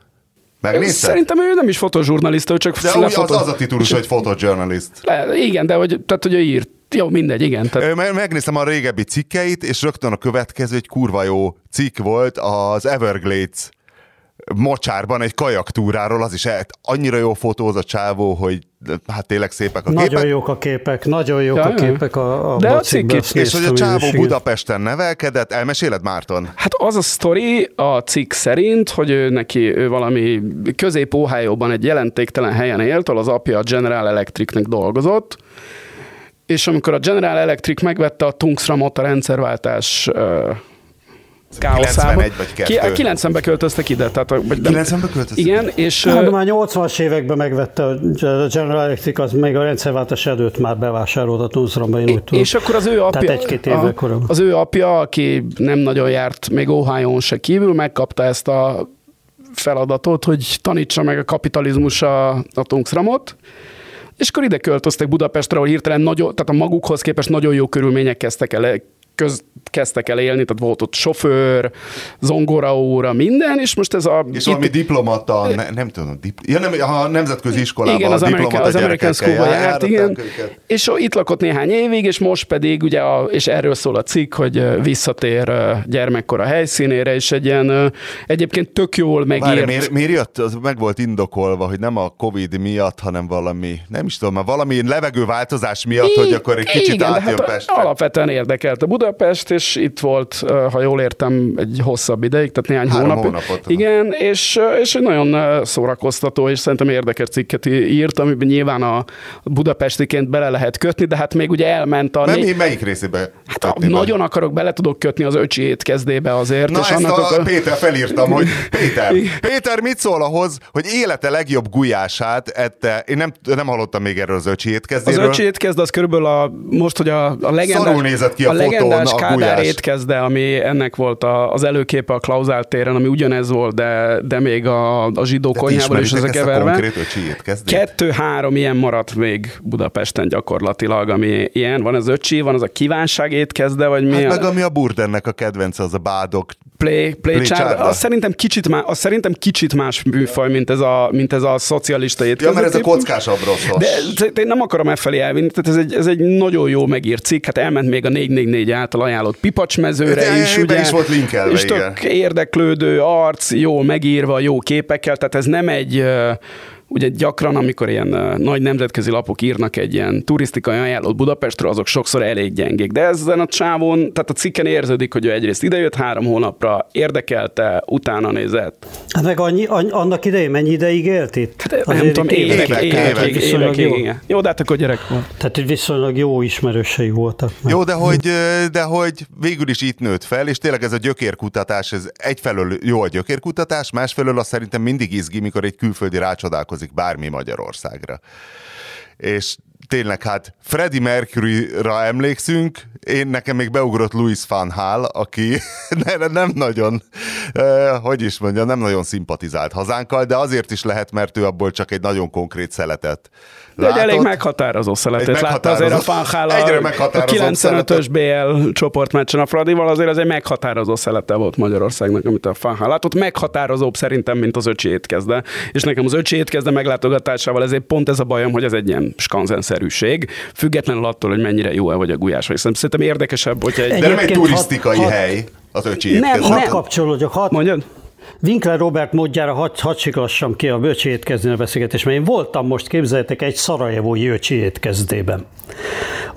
Megnézted? Szerintem ő nem is fotózsurnalista, ő csak De az, az a titulus, hogy photojournalist. Le- Igen, de hogy, tehát, hogy ő írt. Jó, mindegy, igen. Tehát, Megnéztem a régebbi cikkeit, és rögtön a következő egy kurva jó cikk volt az Everglades mocsárban egy kajaktúráról, az is el- annyira jó fotóz a csávó, hogy hát tényleg szépek a Nagyon képek. jók a képek, nagyon jók Ja, a képek a, a De a cikk És hogy a csávó. Budapesten nevelkedett, elmeséled Márton? Hát az a sztori a cikk szerint, hogy ő neki ő valami közép Ohio-ban egy jelentéktelen helyen élt, ahol az apja a General Electricnek dolgozott, és amikor a General Electric megvette a Tungsramot a rendszerváltás káoszába. 91 vagy Ki, kettő. 90-ben költöztek ide. Tehát, a- vagy nem- 90-ben költöztek? Igen, és Hát már 80-as években megvette a General Electric, az még a rendszerváltás előtt már bevásárolt a Tunzromba, én úgy tudom. És akkor az ő apja, Tehát egy-két évvel korábban. az ő apja, aki nem nagyon járt még ohio se kívül, megkapta ezt a feladatot, hogy tanítsa meg a kapitalizmus a, a Tungsramot, és akkor ide költöztek Budapestre, ahol hirtelen nagyon, tehát a magukhoz képest nagyon jó körülmények kezdtek el köz, kezdtek el élni, tehát volt ott sofőr, zongora óra, minden, és most ez a... És valami diplomata, ne, nem tudom, dipl- ja, nem, a nemzetközi iskolában igen, a az American, diplomata az American School-ba járt, igen. őket. És itt lakott néhány évig, és most pedig, ugye, a, és erről szól a cikk, hogy visszatér gyermekkora helyszínére, és egy ilyen egyébként tök jól Várj, megírt... miért, miért jött? Az meg volt indokolva, hogy nem a Covid miatt, hanem valami, nem is tudom, valami levegőváltozás miatt, hogy akkor egy kicsit Igen, átjön hát Pestre. Alapvetően érdekelt a Budapest, és itt volt, ha jól értem, egy hosszabb ideig, tehát néhány Három hónap. hónapot. Igen, és, és egy nagyon szórakoztató, és szerintem érdekes cikket írt, amiben nyilván a budapestiként bele lehet kötni, de hát még ugye elment a... Nem, né- mi, melyik részébe? Hát a, nagyon akarok, bele tudok kötni az öcsi étkezdébe azért. Na és ezt annak a akkor- Péter felírtam, hogy Péter, Péter mit szól ahhoz, hogy élete legjobb gulyását ette, én nem, nem hallottam még erről az öcsi Az étkezdéről. öcsi étkezd az körülbelül a, most, hogy a, a legendás, Szarul nézett ki a fotó. Legendás Kádár étkezde, ami ennek volt a, az előképe a Klauzál téren, ami ugyanez volt, de, de még a, a zsidó konyhában is ezek keverve. Kettő-három ilyen maradt még Budapesten gyakorlatilag, ami ilyen. Van az öcsi, van az a kívánság étkezde, vagy mi? Hát a... meg ami a burdernek a kedvence, az a bádok Play, play, play az szerintem kicsit, má, az szerintem kicsit más műfaj, mint ez a, mint ez a szocialista étkező. Ja, mert ez a kockásabb rossz. De, de én nem akarom e felé elvinni, tehát ez egy, ez egy nagyon jó megírt cikk, hát elment még a 444 által ajánlott pipacsmezőre de, is, ugye, is volt linkelve, és tök érdeklődő arc, jó megírva, jó képekkel, tehát ez nem egy ugye gyakran, amikor ilyen nagy nemzetközi lapok írnak egy ilyen turisztikai ajánlót Budapestről, azok sokszor elég gyengék. De ezen a csávon, tehát a cikken érződik, hogy ő egyrészt idejött három hónapra, érdekelte, utána nézett. Hát meg annyi, annak idején mennyi ideig élt itt? Hát, nem tudom, évek, évek, évek, évek, évek, jó. Jó, de hát akkor gyerek volt. Tehát viszonylag jó ismerősei voltak. Jó, de hogy, de hogy végül is itt nőtt fel, és tényleg ez a gyökérkutatás, ez egyfelől jó a gyökérkutatás, másfelől azt szerintem mindig izgi, mikor egy külföldi rácsodálkozik vonatkozik bármi Magyarországra. És tényleg hát Freddie Mercury-ra emlékszünk, én nekem még beugrott Louis van Hall, aki nem nagyon, eh, hogy is mondja, nem nagyon szimpatizált hazánkkal, de azért is lehet, mert ő abból csak egy nagyon konkrét szeletet de egy elég meghatározó szeletet látta azért a Fanhál a 95-ös BL csoportmeccsen a Fradival, azért az egy meghatározó szelete volt Magyarországnak, amit a Fanhál látott. Meghatározóbb szerintem, mint az öcsi étkezde. És nekem az öcsi étkezde meglátogatásával ezért pont ez a bajom, hogy ez egy ilyen skanzenszerűség, függetlenül attól, hogy mennyire jó-e vagy a gulyás. Vagy szerintem érdekesebb, hogyha egy... De nem egy turisztikai hat, hely az öcsi. Nem, ne kapcsolódjak. Hat, Mondjad? Winkler Robert módjára hadd had siklassam ki a böcsi étkezdén a beszélgetés, mert én voltam most, képzeljétek, egy szarajevói öcsi étkezdében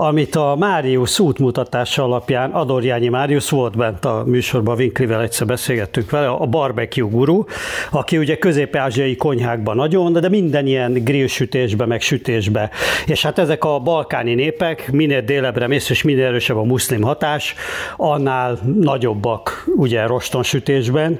amit a Máriusz útmutatása alapján, Adorjányi Máriusz volt bent a műsorban, Vinklivel egyszer beszélgettünk vele, a barbecue guru, aki ugye közép-ázsiai konyhákban nagyon, de minden ilyen grillsütésbe, meg sütésbe. És hát ezek a balkáni népek, minél délebbre mész, és minél erősebb a muszlim hatás, annál nagyobbak ugye rostonsütésben.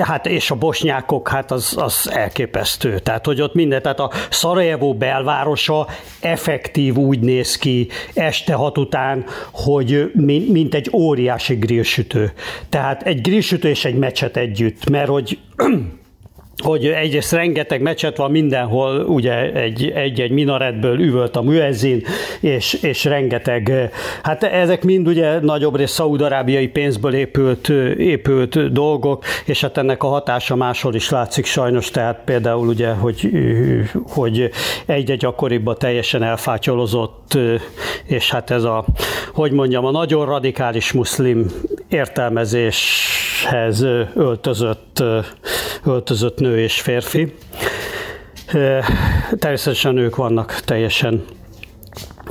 Hát és a bosnyákok, hát az, az elképesztő. Tehát, hogy ott minden, tehát a Szarajevó belvárosa effektív úgy néz ki, este hat után, hogy mint egy óriási grillsütő. Tehát egy grillsütő és egy mecset együtt, mert hogy hogy egyrészt rengeteg meccset van mindenhol, ugye egy, egy-egy minaretből üvölt a műezzin, és, és rengeteg, hát ezek mind ugye nagyobb rész szaudarábiai pénzből épült, épült dolgok, és hát ennek a hatása máshol is látszik sajnos, tehát például ugye, hogy, hogy egy-egy akkoriban teljesen elfátyolozott, és hát ez a, hogy mondjam, a nagyon radikális muszlim értelmezéshez öltözött, öltözött nő és férfi. Természetesen ők vannak teljesen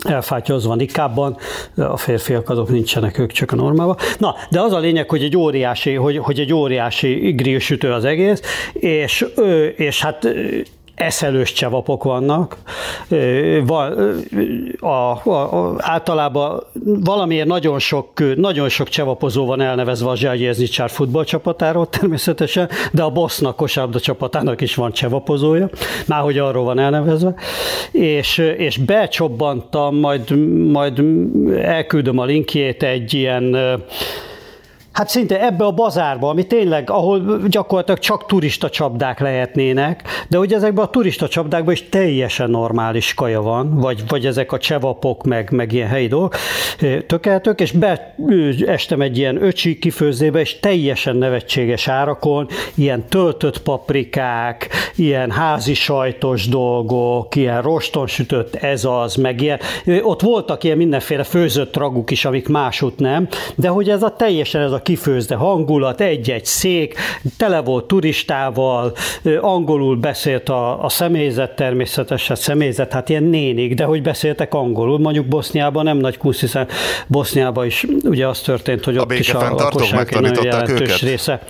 elfátyozva nikában, a férfiak azok nincsenek, ők csak a normálban. Na, de az a lényeg, hogy egy óriási, hogy, hogy egy óriási grillsütő az egész, és, és hát eszelős csevapok vannak. A, a, a, általában valamiért nagyon sok, nagyon sok csevapozó van elnevezve a Zsájeznicsár futballcsapatáról természetesen, de a Bosznak kosárlabda csapatának is van csevapozója, már hogy arról van elnevezve. És, és becsobbantam, majd, majd elküldöm a linkjét egy ilyen Hát szinte ebbe a bazárba, ami tényleg, ahol gyakorlatilag csak turista csapdák lehetnének, de hogy ezekben a turista csapdákban is teljesen normális kaja van, vagy, vagy ezek a csevapok, meg, meg ilyen helyi dolgok, tökéletök, és beestem egy ilyen öcsi kifőzébe, és teljesen nevetséges árakon, ilyen töltött paprikák, ilyen házi sajtos dolgok, ilyen roston sütött ez az, meg ilyen, ott voltak ilyen mindenféle főzött raguk is, amik másút nem, de hogy ez a teljesen ez a kifőzde hangulat, egy-egy szék, tele volt turistával, angolul beszélt a, a személyzet természetesen, személyzet, hát ilyen nénik, de hogy beszéltek angolul, mondjuk Boszniában nem nagy kusz, hiszen Boszniában is ugye az történt, hogy ott a is a lakosság egy nagyon jelentős őket. része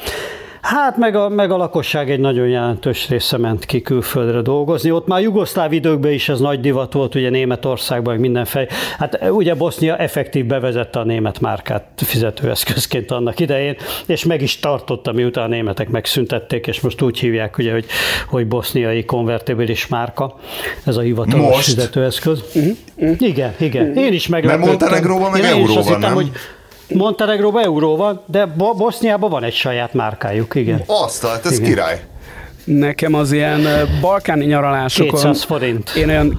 Hát meg a, meg a lakosság egy nagyon jelentős része ment ki külföldre dolgozni. Ott már jugoszláv időkben is ez nagy divat volt, ugye Németországban, meg mindenfej. Hát ugye Bosznia effektív bevezette a német márkát fizetőeszközként annak idején, és meg is tartotta, miután a németek megszüntették, és most úgy hívják, ugye, hogy, hogy boszniai konvertibilis márka. Ez a hivatalos most? fizetőeszköz. Uh-huh. Igen, igen. Én is meglepődtem. Mert Montenegróban meg euróban, nem? Hittem, hogy Montenegróban euró van, de Boszniában van egy saját márkájuk, igen. Azt, hát ez igen. király. Nekem az ilyen balkáni nyaralásokon... 200 forint. Én olyan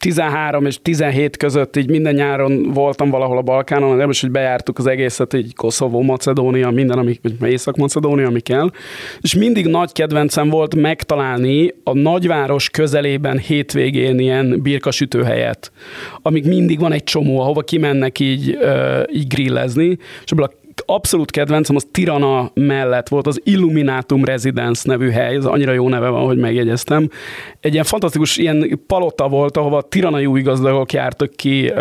2013 és 17 között így minden nyáron voltam valahol a Balkánon, nem is, hogy bejártuk az egészet, így Koszovó, Macedónia, minden, ami, Észak-Macedónia, ami kell. És mindig nagy kedvencem volt megtalálni a nagyváros közelében hétvégén ilyen birkasütőhelyet, amik mindig van egy csomó, ahova kimennek így, így grillezni, és ebből a abszolút kedvencem az Tirana mellett volt az Illuminatum Residence nevű hely, ez annyira jó neve van, hogy megjegyeztem. Egy ilyen fantasztikus ilyen palota volt, ahova tiranai új gazdagok jártak ki uh,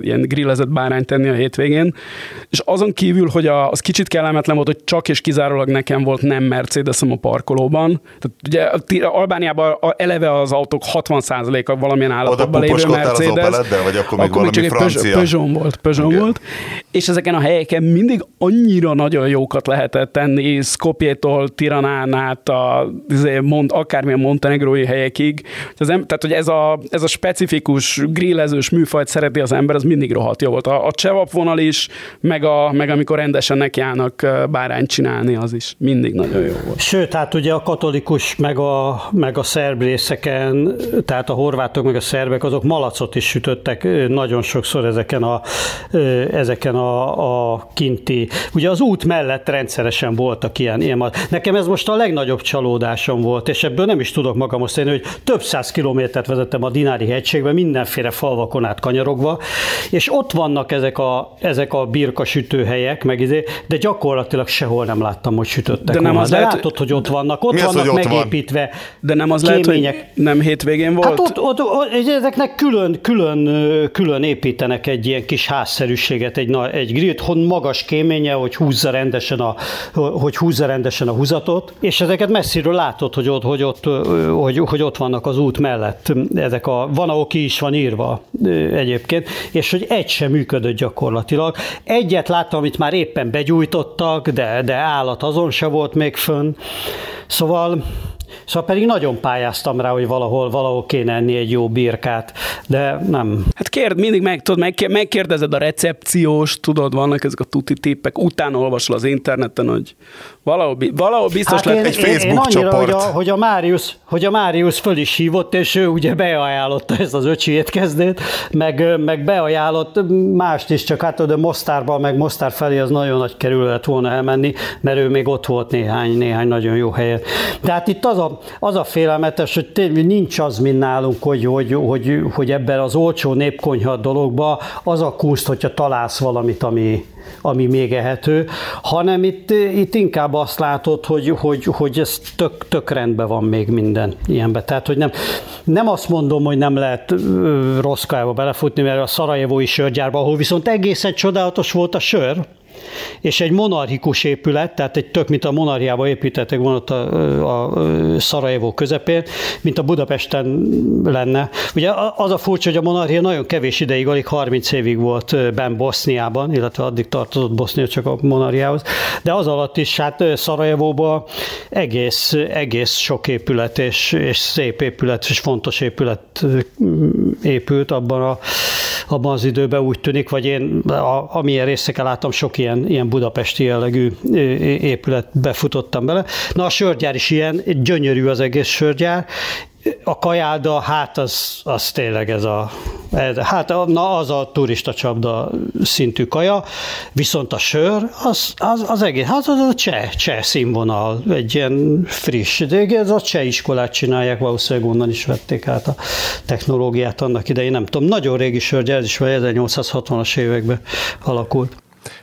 ilyen grillezett bárányt tenni a hétvégén, és azon kívül, hogy a, az kicsit kellemetlen volt, hogy csak és kizárólag nekem volt nem mercedes a parkolóban. Tehát ugye Albániában eleve az autók 60%-a valamilyen állapotban lévő Mercedes. Az vagy akkor még akkor valami még francia? Peugeot volt, Peugeot volt. És ezeken a helyeken mindig annyira nagyon jókat lehetett tenni, Skopjétól Tiranán át, a, izé, mond, akármilyen montenegrói helyekig. Az em, tehát, hogy ez a, ez a specifikus grillezős műfajt szereti az ember, az mindig rohadt jó volt. A, a csevap vonal is, meg, a, meg amikor rendesen nekiállnak bárányt csinálni, az is mindig nagyon jó volt. Sőt, hát ugye a katolikus, meg a, meg a szerb részeken, tehát a horvátok, meg a szerbek, azok malacot is sütöttek nagyon sokszor ezeken a, ezeken a, a kinti Ugye az út mellett rendszeresen voltak ilyen, ilyen. Nekem ez most a legnagyobb csalódásom volt, és ebből nem is tudok magam azt hogy több száz kilométert vezettem a Dinári hegységbe, mindenféle falvakon át kanyarogva, és ott vannak ezek a, ezek a birka sütőhelyek, meg izé, de gyakorlatilag sehol nem láttam, hogy sütöttek. De nem az de lehet, látod, hogy ott vannak, ott vannak az, megépítve. Van? De nem az kémények. lehet, hogy nem hétvégén volt? Hát ott, ott, ott ezeknek külön, külön, külön építenek egy ilyen kis házszerűséget, egy, egy grillt, hon magas kéménye, hogy húzza rendesen a, hogy húzza rendesen a húzatot, és ezeket messziről látod, hogy ott, hogy ott, hogy, hogy ott vannak az út mellett. Ezek a, van, ahol ki is van írva egyébként, és hogy egy sem működött gyakorlatilag. Egyet láttam, amit már éppen begyújtottak, de, de állat azon se volt még fönn. Szóval Szóval pedig nagyon pályáztam rá, hogy valahol, valahol kéne enni egy jó birkát, de nem. Hát kérd, mindig meg, tudod, meg, megkérdezed a recepciós, tudod, vannak ezek a tuti tippek, utána olvasol az interneten, hogy valahol, valahol biztos hát lett egy Facebook én annyira, csoport. Hogy a, hogy, a Máriusz, hogy a Máriusz föl is hívott, és ő ugye beajánlotta ezt az öcsi étkezdét, meg, meg beajánlott mást is, csak hát a Mostárban, meg Mostár felé az nagyon nagy kerül lett volna elmenni, mert ő még ott volt néhány, néhány nagyon jó helyen. De hát itt az a, az a félelmetes, hogy tényleg nincs az, mint nálunk, hogy, hogy, hogy, hogy ebben az olcsó népkonyha dologba az a kuszt, hogyha találsz valamit, ami, ami még ehető, hanem itt, itt inkább azt látod, hogy, hogy, hogy ez tök, tök rendben van még minden ilyenbe. Tehát, hogy nem, nem azt mondom, hogy nem lehet rossz belefutni, mert a szarajevói sörgyárba, ahol viszont egészen csodálatos volt a sör, és egy monarchikus épület, tehát egy tök, mint a monarchiába építettek volna ott a, a Szarajevó közepén, mint a Budapesten lenne. Ugye az a furcsa, hogy a monarchia nagyon kevés ideig, alig 30 évig volt ben Boszniában, illetve addig tartozott Bosznia csak a monarchiához, de az alatt is hát Szarajevóban egész, egész sok épület és, és szép épület és fontos épület épült abban, a, abban az időben úgy tűnik, vagy én a, amilyen részeken láttam, sok ilyen, ilyen budapesti jellegű épületbe futottam bele. Na a sörgyár is ilyen, gyönyörű az egész sörgyár, a kajálda, hát az, az tényleg ez a, ez, hát na az a turista csapda szintű kaja, viszont a sör, az, az, az egész, hát az a cseh, cseh színvonal, egy ilyen friss, de ez a cseh iskolát csinálják, valószínűleg onnan is vették át a technológiát annak idején, nem tudom, nagyon régi sör, ez is 1860-as években alakult.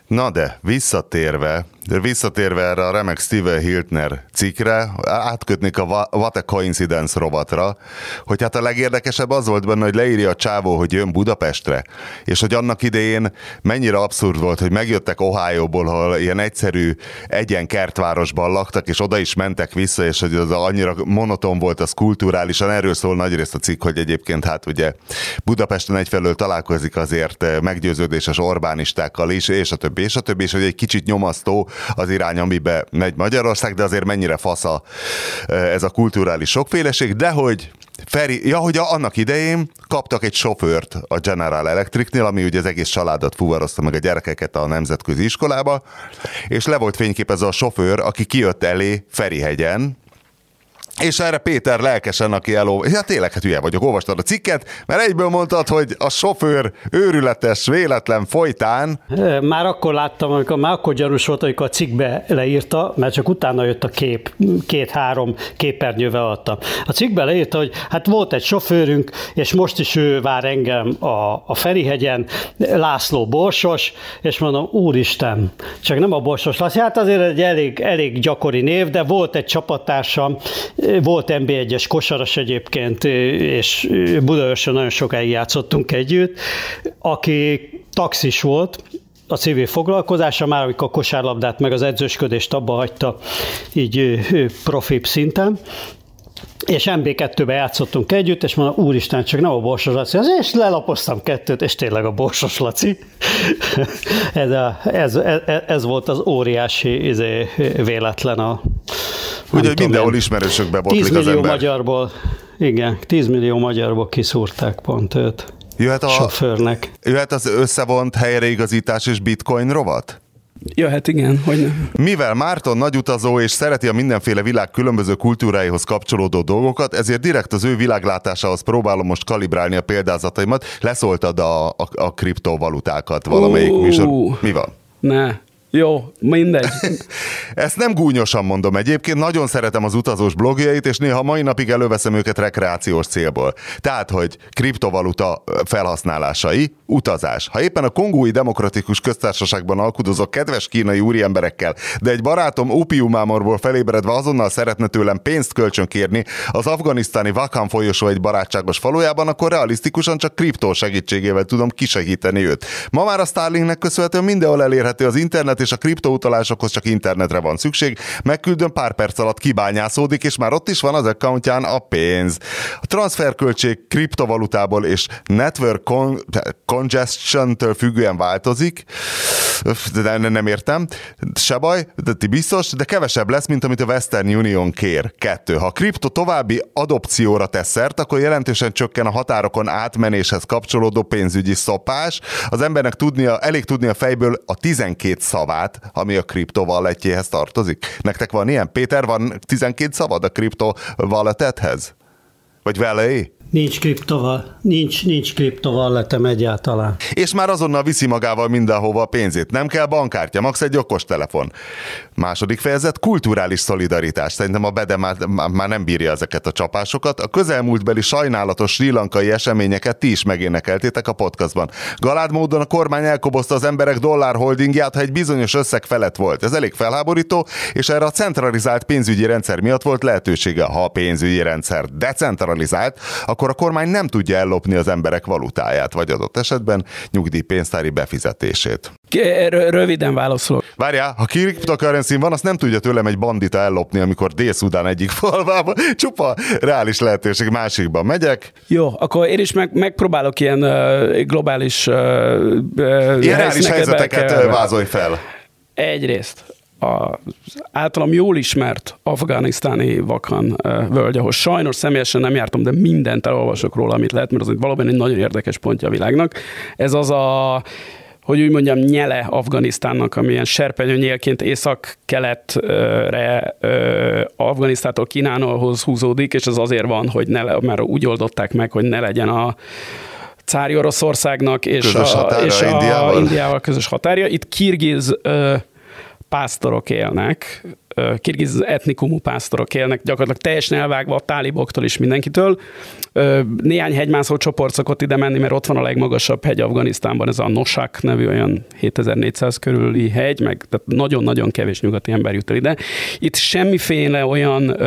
Na de, visszatérve de visszatérve erre a remek Steven Hiltner cikkre, átkötnék a What a Coincidence rovatra, hogy hát a legérdekesebb az volt benne, hogy leírja a csávó, hogy jön Budapestre, és hogy annak idején mennyire abszurd volt, hogy megjöttek Ohio-ból, ahol ilyen egyszerű egyen kertvárosban laktak, és oda is mentek vissza, és hogy az annyira monoton volt, az kulturálisan, erről szól nagyrészt a cikk, hogy egyébként hát ugye Budapesten egyfelől találkozik azért meggyőződéses Orbánistákkal is, és a többi stb. stb. és hogy egy kicsit nyomasztó az irány, amibe megy Magyarország, de azért mennyire fasza ez a kulturális sokféleség, de hogy Feri, ja, hogy annak idején kaptak egy sofőrt a General Electricnél, ami ugye az egész családot fuvarozta meg a gyerekeket a nemzetközi iskolába, és le volt fényképezve a sofőr, aki kijött elé Ferihegyen, és erre Péter lelkesen, aki eló... Ja tényleg, hát hülye vagyok, olvastad a cikket, mert egyből mondtad, hogy a sofőr őrületes, véletlen folytán... Már akkor láttam, amikor már akkor gyanús volt, amikor a cikkbe leírta, mert csak utána jött a kép, két-három képernyővel adta. A cikkbe leírta, hogy hát volt egy sofőrünk, és most is ő vár engem a, a Ferihegyen, László Borsos, és mondom, úristen, csak nem a Borsos László, hát azért egy elég, elég gyakori név, de volt egy csapattársam, volt NB1-es kosaras egyébként, és Budaörsön nagyon sokáig játszottunk együtt, aki taxis volt, a civil foglalkozása, már amikor a kosárlabdát meg az edzősködést abba hagyta így profi szinten, és MB2-be játszottunk együtt, és mondom, úristen, csak nem a Borsos Laci, és lelapoztam kettőt, és tényleg a Borsos Laci. ez, a, ez, ez, ez, volt az óriási izé, véletlen a Ugye mindenhol ismerősökbe botlik 10 millió az ember. magyarból, igen, 10 millió magyarból kiszúrták pont őt. Jöhet a sofőrnek. Jöhet az összevont helyreigazítás és bitcoin rovat? Jöhet, igen, hogy nem. Mivel Márton nagyutazó és szereti a mindenféle világ különböző kultúráihoz kapcsolódó dolgokat, ezért direkt az ő világlátásához próbálom most kalibrálni a példázataimat. Leszóltad a, a, a kriptovalutákat valamelyik uh, műsor. Mi van? Ne, jó, mindegy. Ezt nem gúnyosan mondom egyébként, nagyon szeretem az utazós blogjait, és néha mai napig előveszem őket rekreációs célból. Tehát, hogy kriptovaluta felhasználásai, utazás. Ha éppen a Kongói Demokratikus Köztársaságban alkudozok kedves kínai úriemberekkel, de egy barátom opiumámorból felébredve azonnal szeretne tőlem pénzt kölcsönkérni az afganisztáni Vakhan folyosó egy barátságos falujában, akkor realisztikusan csak kriptó segítségével tudom kisegíteni őt. Ma már a Starlinknek köszönhetően mindenhol elérhető az internet, internet és a kriptoutalásokhoz csak internetre van szükség, megküldöm pár perc alatt kibányászódik, és már ott is van az accountján a pénz. A transferköltség kriptovalutából és network con- congestion-től függően változik, de nem értem, se baj, de ti biztos, de kevesebb lesz, mint amit a Western Union kér. Kettő. Ha a kripto további adopcióra tesz szert, akkor jelentősen csökken a határokon átmenéshez kapcsolódó pénzügyi szopás. Az embernek tudnia, elég tudnia fejből a 12 szav szavát, ami a kriptovalletjéhez tartozik? Nektek van ilyen? Péter, van 12 szavad a kriptovalletethez? Vagy vele? Nincs kriptoval, nincs, nincs kriptovalletem egyáltalán. És már azonnal viszi magával mindenhova a pénzét. Nem kell bankkártya, max egy okos telefon. Második fejezet, kulturális szolidaritás. Szerintem a Bede már, már nem bírja ezeket a csapásokat. A közelmúltbeli sajnálatos sri lankai eseményeket ti is megénekeltétek a podcastban. Galád módon a kormány elkobozta az emberek dollár holdingját, ha egy bizonyos összeg felett volt. Ez elég felháborító, és erre a centralizált pénzügyi rendszer miatt volt lehetősége. Ha a pénzügyi rendszer decentralizált, akkor a kormány nem tudja ellopni az emberek valutáját, vagy adott esetben nyugdíjpénztári befizetését. Röviden válaszolok. Várjál, ha cryptocurrency van, azt nem tudja tőlem egy bandita ellopni, amikor Dél-Szudán egyik falvába, csupa reális lehetőség, másikban megyek. Jó, akkor én is meg, megpróbálok ilyen uh, globális uh, ilyen reális helyzeteket vázolj fel. Egyrészt az általam jól ismert afganisztáni Vakhan völgy, ahol sajnos személyesen nem jártam, de mindent elolvasok róla, amit lehet, mert az valóban egy nagyon érdekes pontja a világnak. Ez az a hogy úgy mondjam, nyele Afganisztánnak, amilyen serpenyőnyélként észak-keletre Afganisztától Kínánolhoz húzódik, és ez azért van, hogy ne, már úgy oldották meg, hogy ne legyen a cári Oroszországnak és, a, és a Indiával. Indiával közös határja. Itt kirgiz pásztorok élnek, kirgiz etnikumú pásztorok élnek, gyakorlatilag teljesen elvágva a táliboktól is mindenkitől. Néhány hegymászó csoport szokott ide menni, mert ott van a legmagasabb hegy Afganisztánban, ez a Nosak nevű olyan 7400 körüli hegy, meg nagyon-nagyon kevés nyugati ember jut el ide. Itt semmiféle olyan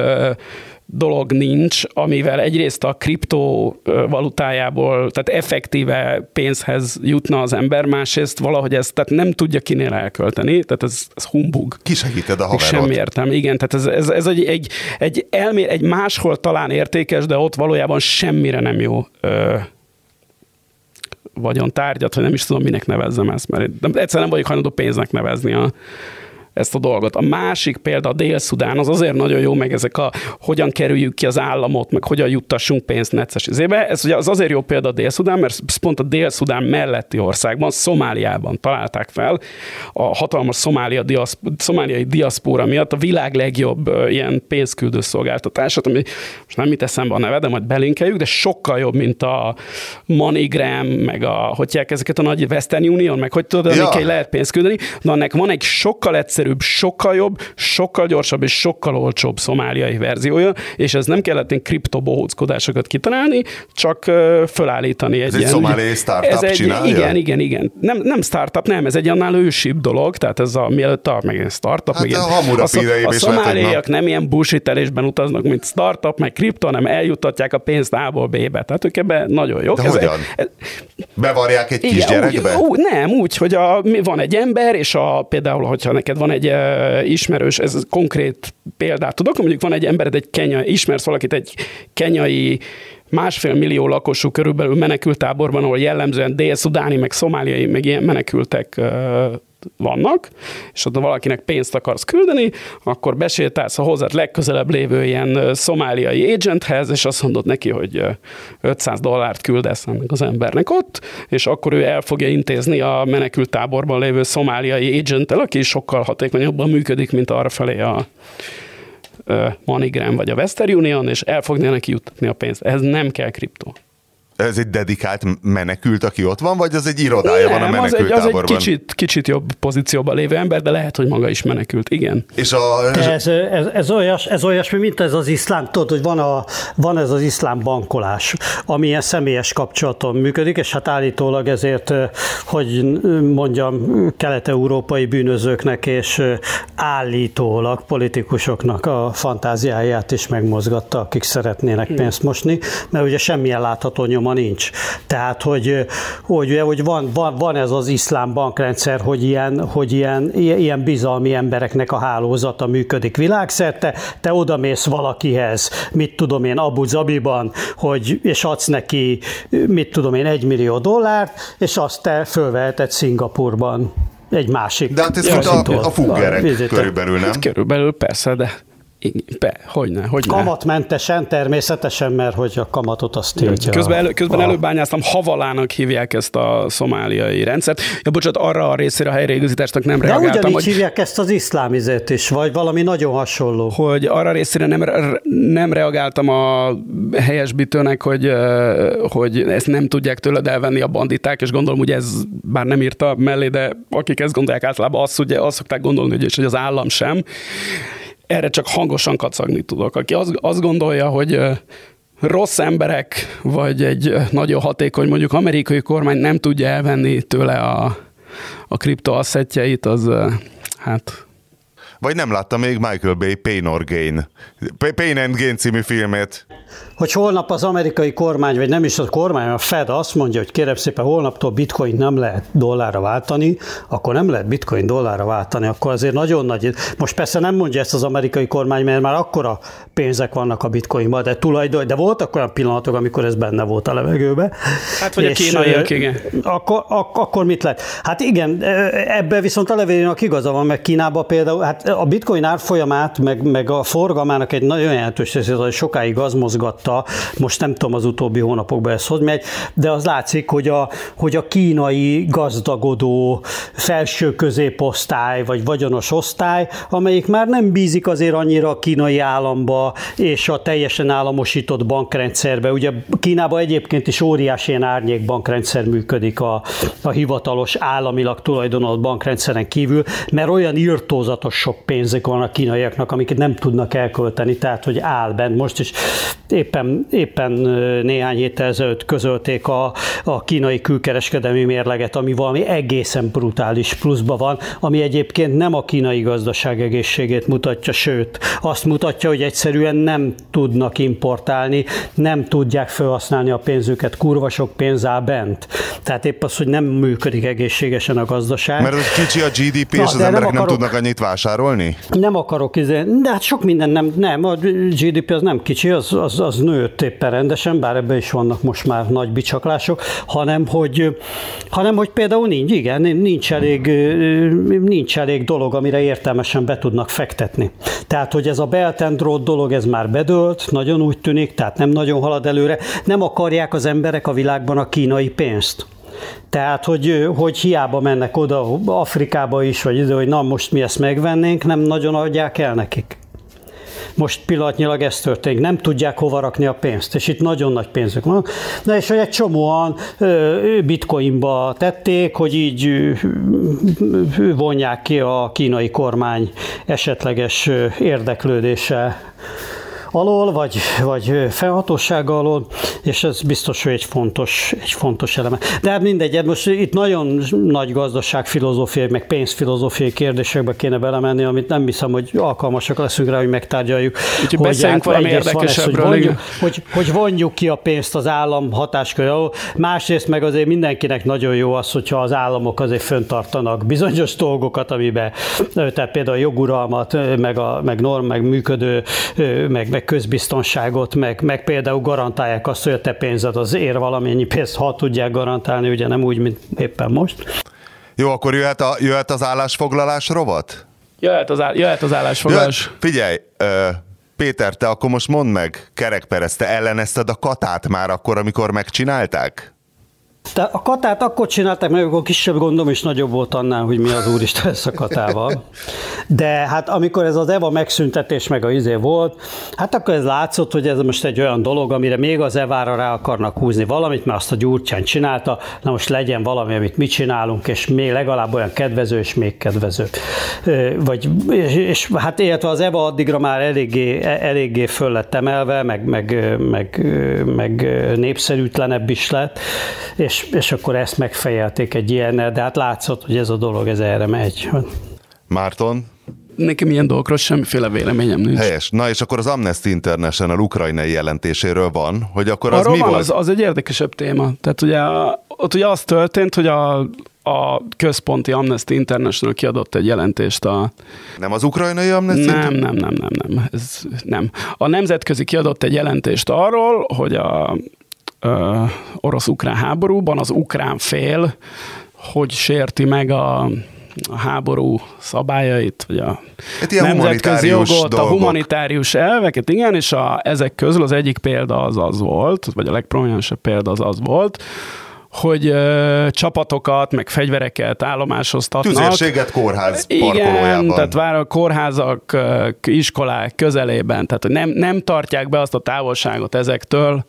dolog nincs, amivel egyrészt a kriptovalutájából, tehát effektíve pénzhez jutna az ember, másrészt valahogy ezt tehát nem tudja kinél elkölteni, tehát ez, ez humbug. Ki segíted a haverot? Semmi értem, igen, tehát ez, ez, ez egy, egy, egy, elmér, egy máshol talán értékes, de ott valójában semmire nem jó ö, vagyontárgyat, hogy nem is tudom, minek nevezzem ezt, mert egyszerűen nem vagyok hajlandó pénznek nevezni a, ezt a dolgot. A másik példa a Dél-Szudán, az azért nagyon jó, meg ezek a hogyan kerüljük ki az államot, meg hogyan juttassunk pénzt necces izébe. Ez ugye az azért jó példa a Dél-Szudán, mert pont a Dél-Szudán melletti országban, Szomáliában találták fel a hatalmas szomália diaszp- szomáliai diaszpóra miatt a világ legjobb ilyen pénzküldő szolgáltatását, ami most nem mit eszembe a neve, de majd belinkeljük, de sokkal jobb, mint a MoneyGram, meg a, hogy ezeket a nagy Western Union, meg hogy tudod, ja. lehet pénzt küldeni, de annak van egy sokkal egyszerűbb egyszerűbb, sokkal jobb, sokkal gyorsabb és sokkal olcsóbb szomáliai verziója, és ez nem kellett ilyen kriptobohóckodásokat kitalálni, csak fölállítani egy ez ilyen... egy szomáliai startup ez egy, csinálja? Igen, igen, igen. Nem, nem startup, nem, ez egy annál ősibb dolog, tehát ez a mielőtt a, meg startup, hát meg a, a, a szomáliaiak nem ilyen bullshitelésben utaznak, mint startup, meg kripto, hanem eljutatják a pénzt A-ból B-be. Tehát ők ebben nagyon jók. De ez hogyan? Ez, Bevarják egy igen, kisgyerekbe? Úgy, úgy, nem, úgy, hogy a, van egy ember, és a, például, hogyha neked van egy uh, ismerős, ez konkrét példát tudok, mondjuk van egy embered, egy kenya, ismersz valakit egy kenyai másfél millió lakosú körülbelül menekültáborban, ahol jellemzően dél-szudáni, meg szomáliai, meg ilyen menekültek uh, vannak, és ha valakinek pénzt akarsz küldeni, akkor besétálsz a hozzád legközelebb lévő ilyen szomáliai agenthez, és azt mondod neki, hogy 500 dollárt küldesz ennek az embernek ott, és akkor ő el fogja intézni a menekült táborban lévő szomáliai agenttel, aki sokkal hatékonyabban működik, mint arra felé a MoneyGram vagy a Western Union, és el fogja neki juttatni a pénzt. Ez nem kell kriptó ez egy dedikált menekült, aki ott van, vagy az egy irodája Nem, van a menekült az egy, az egy kicsit, kicsit jobb pozícióban lévő ember, de lehet, hogy maga is menekült, igen. És a... ez, ez, ez, olyas, ez olyasmi, mint ez az iszlám, tudod, hogy van, a, van ez az iszlám bankolás, ami ilyen személyes kapcsolaton működik, és hát állítólag ezért, hogy mondjam, kelet-európai bűnözőknek és állítólag politikusoknak a fantáziáját is megmozgatta, akik szeretnének pénzt mosni, mert ugye semmilyen látható nyoma nincs. Tehát, hogy, hogy, hogy van, van, van ez az iszlám bankrendszer, hogy ilyen, hogy ilyen, ilyen bizalmi embereknek a hálózata működik világszerte, te odamész valakihez, mit tudom én, Abu Zabiban, hogy, és adsz neki, mit tudom én, egy millió dollárt, és azt te fölveheted Szingapurban egy másik. De hát ez a, a fuggerek körülbelül, nem? Hát körülbelül persze, de be, hogyne, hogyne. Kamatmentesen természetesen, mert hogy a kamatot azt tiltja. Közben, elő, közben a... előbányáztam, havalának hívják ezt a szomáliai rendszert. Ja, bocsánat, arra a részére a helyreigazításnak nem De reagáltam. De hogy... hívják ezt az iszlámizét is, vagy valami nagyon hasonló. Hogy arra részére nem, nem reagáltam a helyesbítőnek, hogy, hogy ezt nem tudják tőled elvenni a banditák, és gondolom, hogy ez bár nem írta mellé, de akik ezt gondolják általában, azt, ugye, azt szokták gondolni, hogy, hogy az állam sem erre csak hangosan kacagni tudok. Aki azt, azt gondolja, hogy rossz emberek, vagy egy nagyon hatékony mondjuk amerikai kormány nem tudja elvenni tőle a, a kriptoasszetjeit, az hát vagy nem látta még Michael Bay Pain or Gain, Pain and Gain című filmét? Hogy holnap az amerikai kormány, vagy nem is a kormány, a Fed azt mondja, hogy kérem szépen holnaptól bitcoin nem lehet dollárra váltani, akkor nem lehet bitcoin dollárra váltani, akkor azért nagyon nagy. Most persze nem mondja ezt az amerikai kormány, mert már akkora pénzek vannak a bitcoinban, de tulajdon, de voltak olyan pillanatok, amikor ez benne volt a levegőbe. Hát vagy a kínaiak, igen. Akkor, ak- akkor mit lehet? Hát igen, ebbe viszont a levélének igaza van, meg Kínában például, hát a bitcoin árfolyamát, meg, meg a forgalmának egy nagyon jelentős részét, hogy sokáig az mozgatta, most nem tudom az utóbbi hónapokban ez hogy megy, de az látszik, hogy a, hogy a kínai gazdagodó felső középosztály, vagy vagyonos osztály, amelyik már nem bízik azért annyira a kínai államba és a teljesen államosított bankrendszerbe. Ugye Kínában egyébként is óriási ilyen árnyék bankrendszer működik a, a hivatalos államilag tulajdonolt bankrendszeren kívül, mert olyan írtózatos sok pénzek van a kínaiaknak, amiket nem tudnak elkölteni, tehát hogy áll bent. Most is éppen, éppen néhány héttel ezelőtt közölték a, a kínai külkereskedelmi mérleget, ami valami egészen brutális pluszban van, ami egyébként nem a kínai gazdaság egészségét mutatja, sőt, azt mutatja, hogy egyszerűen nem tudnak importálni, nem tudják felhasználni a pénzüket, kurva sok pénz áll bent. Tehát épp az, hogy nem működik egészségesen a gazdaság. Mert kicsi a GDP, Na, és az emberek nem, akarok, nem tudnak annyit vásárolni? Nem akarok, izé- de hát sok minden nem, nem, a GDP az nem kicsi, az, az az nőtt éppen rendesen, bár ebben is vannak most már nagy bicsaklások, hanem hogy, hanem hogy például nincs, igen, nincs elég, nincs elég dolog, amire értelmesen be tudnak fektetni. Tehát, hogy ez a Belt and Road dolog, ez már bedőlt, nagyon úgy tűnik, tehát nem nagyon halad előre. Nem akarják az emberek a világban a kínai pénzt. Tehát, hogy, hogy hiába mennek oda Afrikába is, vagy ide, hogy na most mi ezt megvennénk, nem nagyon adják el nekik. Most pillanatnyilag ez történik, nem tudják hova rakni a pénzt, és itt nagyon nagy pénzük van. Na és hogy egy csomóan bitcoinba tették, hogy így vonják ki a kínai kormány esetleges érdeklődése alól, vagy, vagy felhatósága alól, és ez biztos, hogy egy fontos, egy fontos eleme. De hát mindegy, hát most itt nagyon nagy gazdaságfilozófiai, meg pénzfilozófiai kérdésekbe kéne belemenni, amit nem hiszem, hogy alkalmasak leszünk rá, hogy megtárgyaljuk. Úgyhogy hogy beszéljünk valami érdekesebbről. Hogy, vonjuk, hogy, hogy vonjuk ki a pénzt az állam hatáskör alól. Másrészt meg azért mindenkinek nagyon jó az, hogyha az államok azért föntartanak bizonyos dolgokat, amiben, tehát például a joguralmat, meg, a, meg norm, meg működő, meg, meg közbiztonságot, meg, meg például garantálják azt, hogy a te pénzed az ér valamennyi pénzt, ha tudják garantálni, ugye nem úgy, mint éppen most. Jó, akkor jöhet, a, jöhet az állásfoglalás rovat? Jöhet az, áll, jöhet az állásfoglalás. Jöhet, figyelj, ö, Péter, te akkor most mondd meg, Kerekperez, te ellenezted a katát már akkor, amikor megcsinálták? De a katát akkor csinálták meg, amikor kisebb gondom is nagyobb volt annál, hogy mi az úristen lesz a katával. De hát amikor ez az EVA megszüntetés meg a izé volt, hát akkor ez látszott, hogy ez most egy olyan dolog, amire még az EVA-ra rá akarnak húzni valamit, mert azt a Gyurcsán csinálta, na most legyen valami, amit mi csinálunk, és még legalább olyan kedvező, és még kedvező. Vagy, és, és hát illetve az EVA addigra már eléggé, eléggé föl lett emelve, meg, meg, meg, meg népszerűtlenebb is lett, és és, és akkor ezt megfejelték egy ilyennel, de hát látszott, hogy ez a dolog ez erre megy. Márton? Nekem ilyen dolgokról semmiféle véleményem nincs. Helyes. Na és akkor az Amnesty International ukrajnai jelentéséről van, hogy akkor az Arról mi van, volt? Az, az egy érdekesebb téma. Tehát ugye ott ugye az történt, hogy a, a központi Amnesty International kiadott egy jelentést a... Nem az ukrajnai Amnesty? Nem, nem, nem, nem, nem. Ez nem. A nemzetközi kiadott egy jelentést arról, hogy a orosz-ukrán háborúban az ukrán fél hogy sérti meg a, a háború szabályait, vagy a hát nemzetközi jogot, dolgok. a humanitárius elveket, igen, és a, ezek közül az egyik példa az az volt, vagy a legprominensebb példa az az volt, hogy ö, csapatokat, meg fegyvereket állomásoztatnak. Tüzérséget kórház Igen, tehát vár a kórházak, iskolák közelében, tehát nem, nem tartják be azt a távolságot ezektől,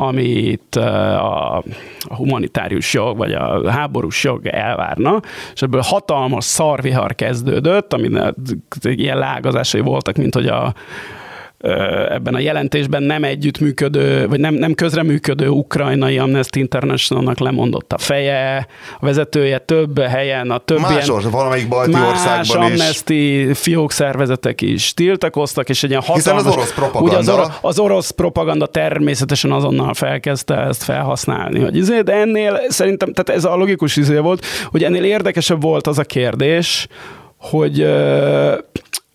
amit a, a humanitárius jog, vagy a háborús jog elvárna, és ebből hatalmas szarvihar kezdődött, aminek ilyen lágazásai voltak, mint hogy a ebben a jelentésben nem együttműködő, vagy nem, nem közreműködő ukrajnai Amnesty Internationalnak lemondott a feje, a vezetője több helyen, a több más ilyen, valamelyik balti más országban Amnesty is. fiók szervezetek is tiltakoztak, és egy ilyen hatalmas... Hiszen az orosz propaganda... Ugye az, orosz, az orosz propaganda természetesen azonnal felkezdte ezt felhasználni, hogy izé, de ennél szerintem, tehát ez a logikus izé volt, hogy ennél érdekesebb volt az a kérdés, hogy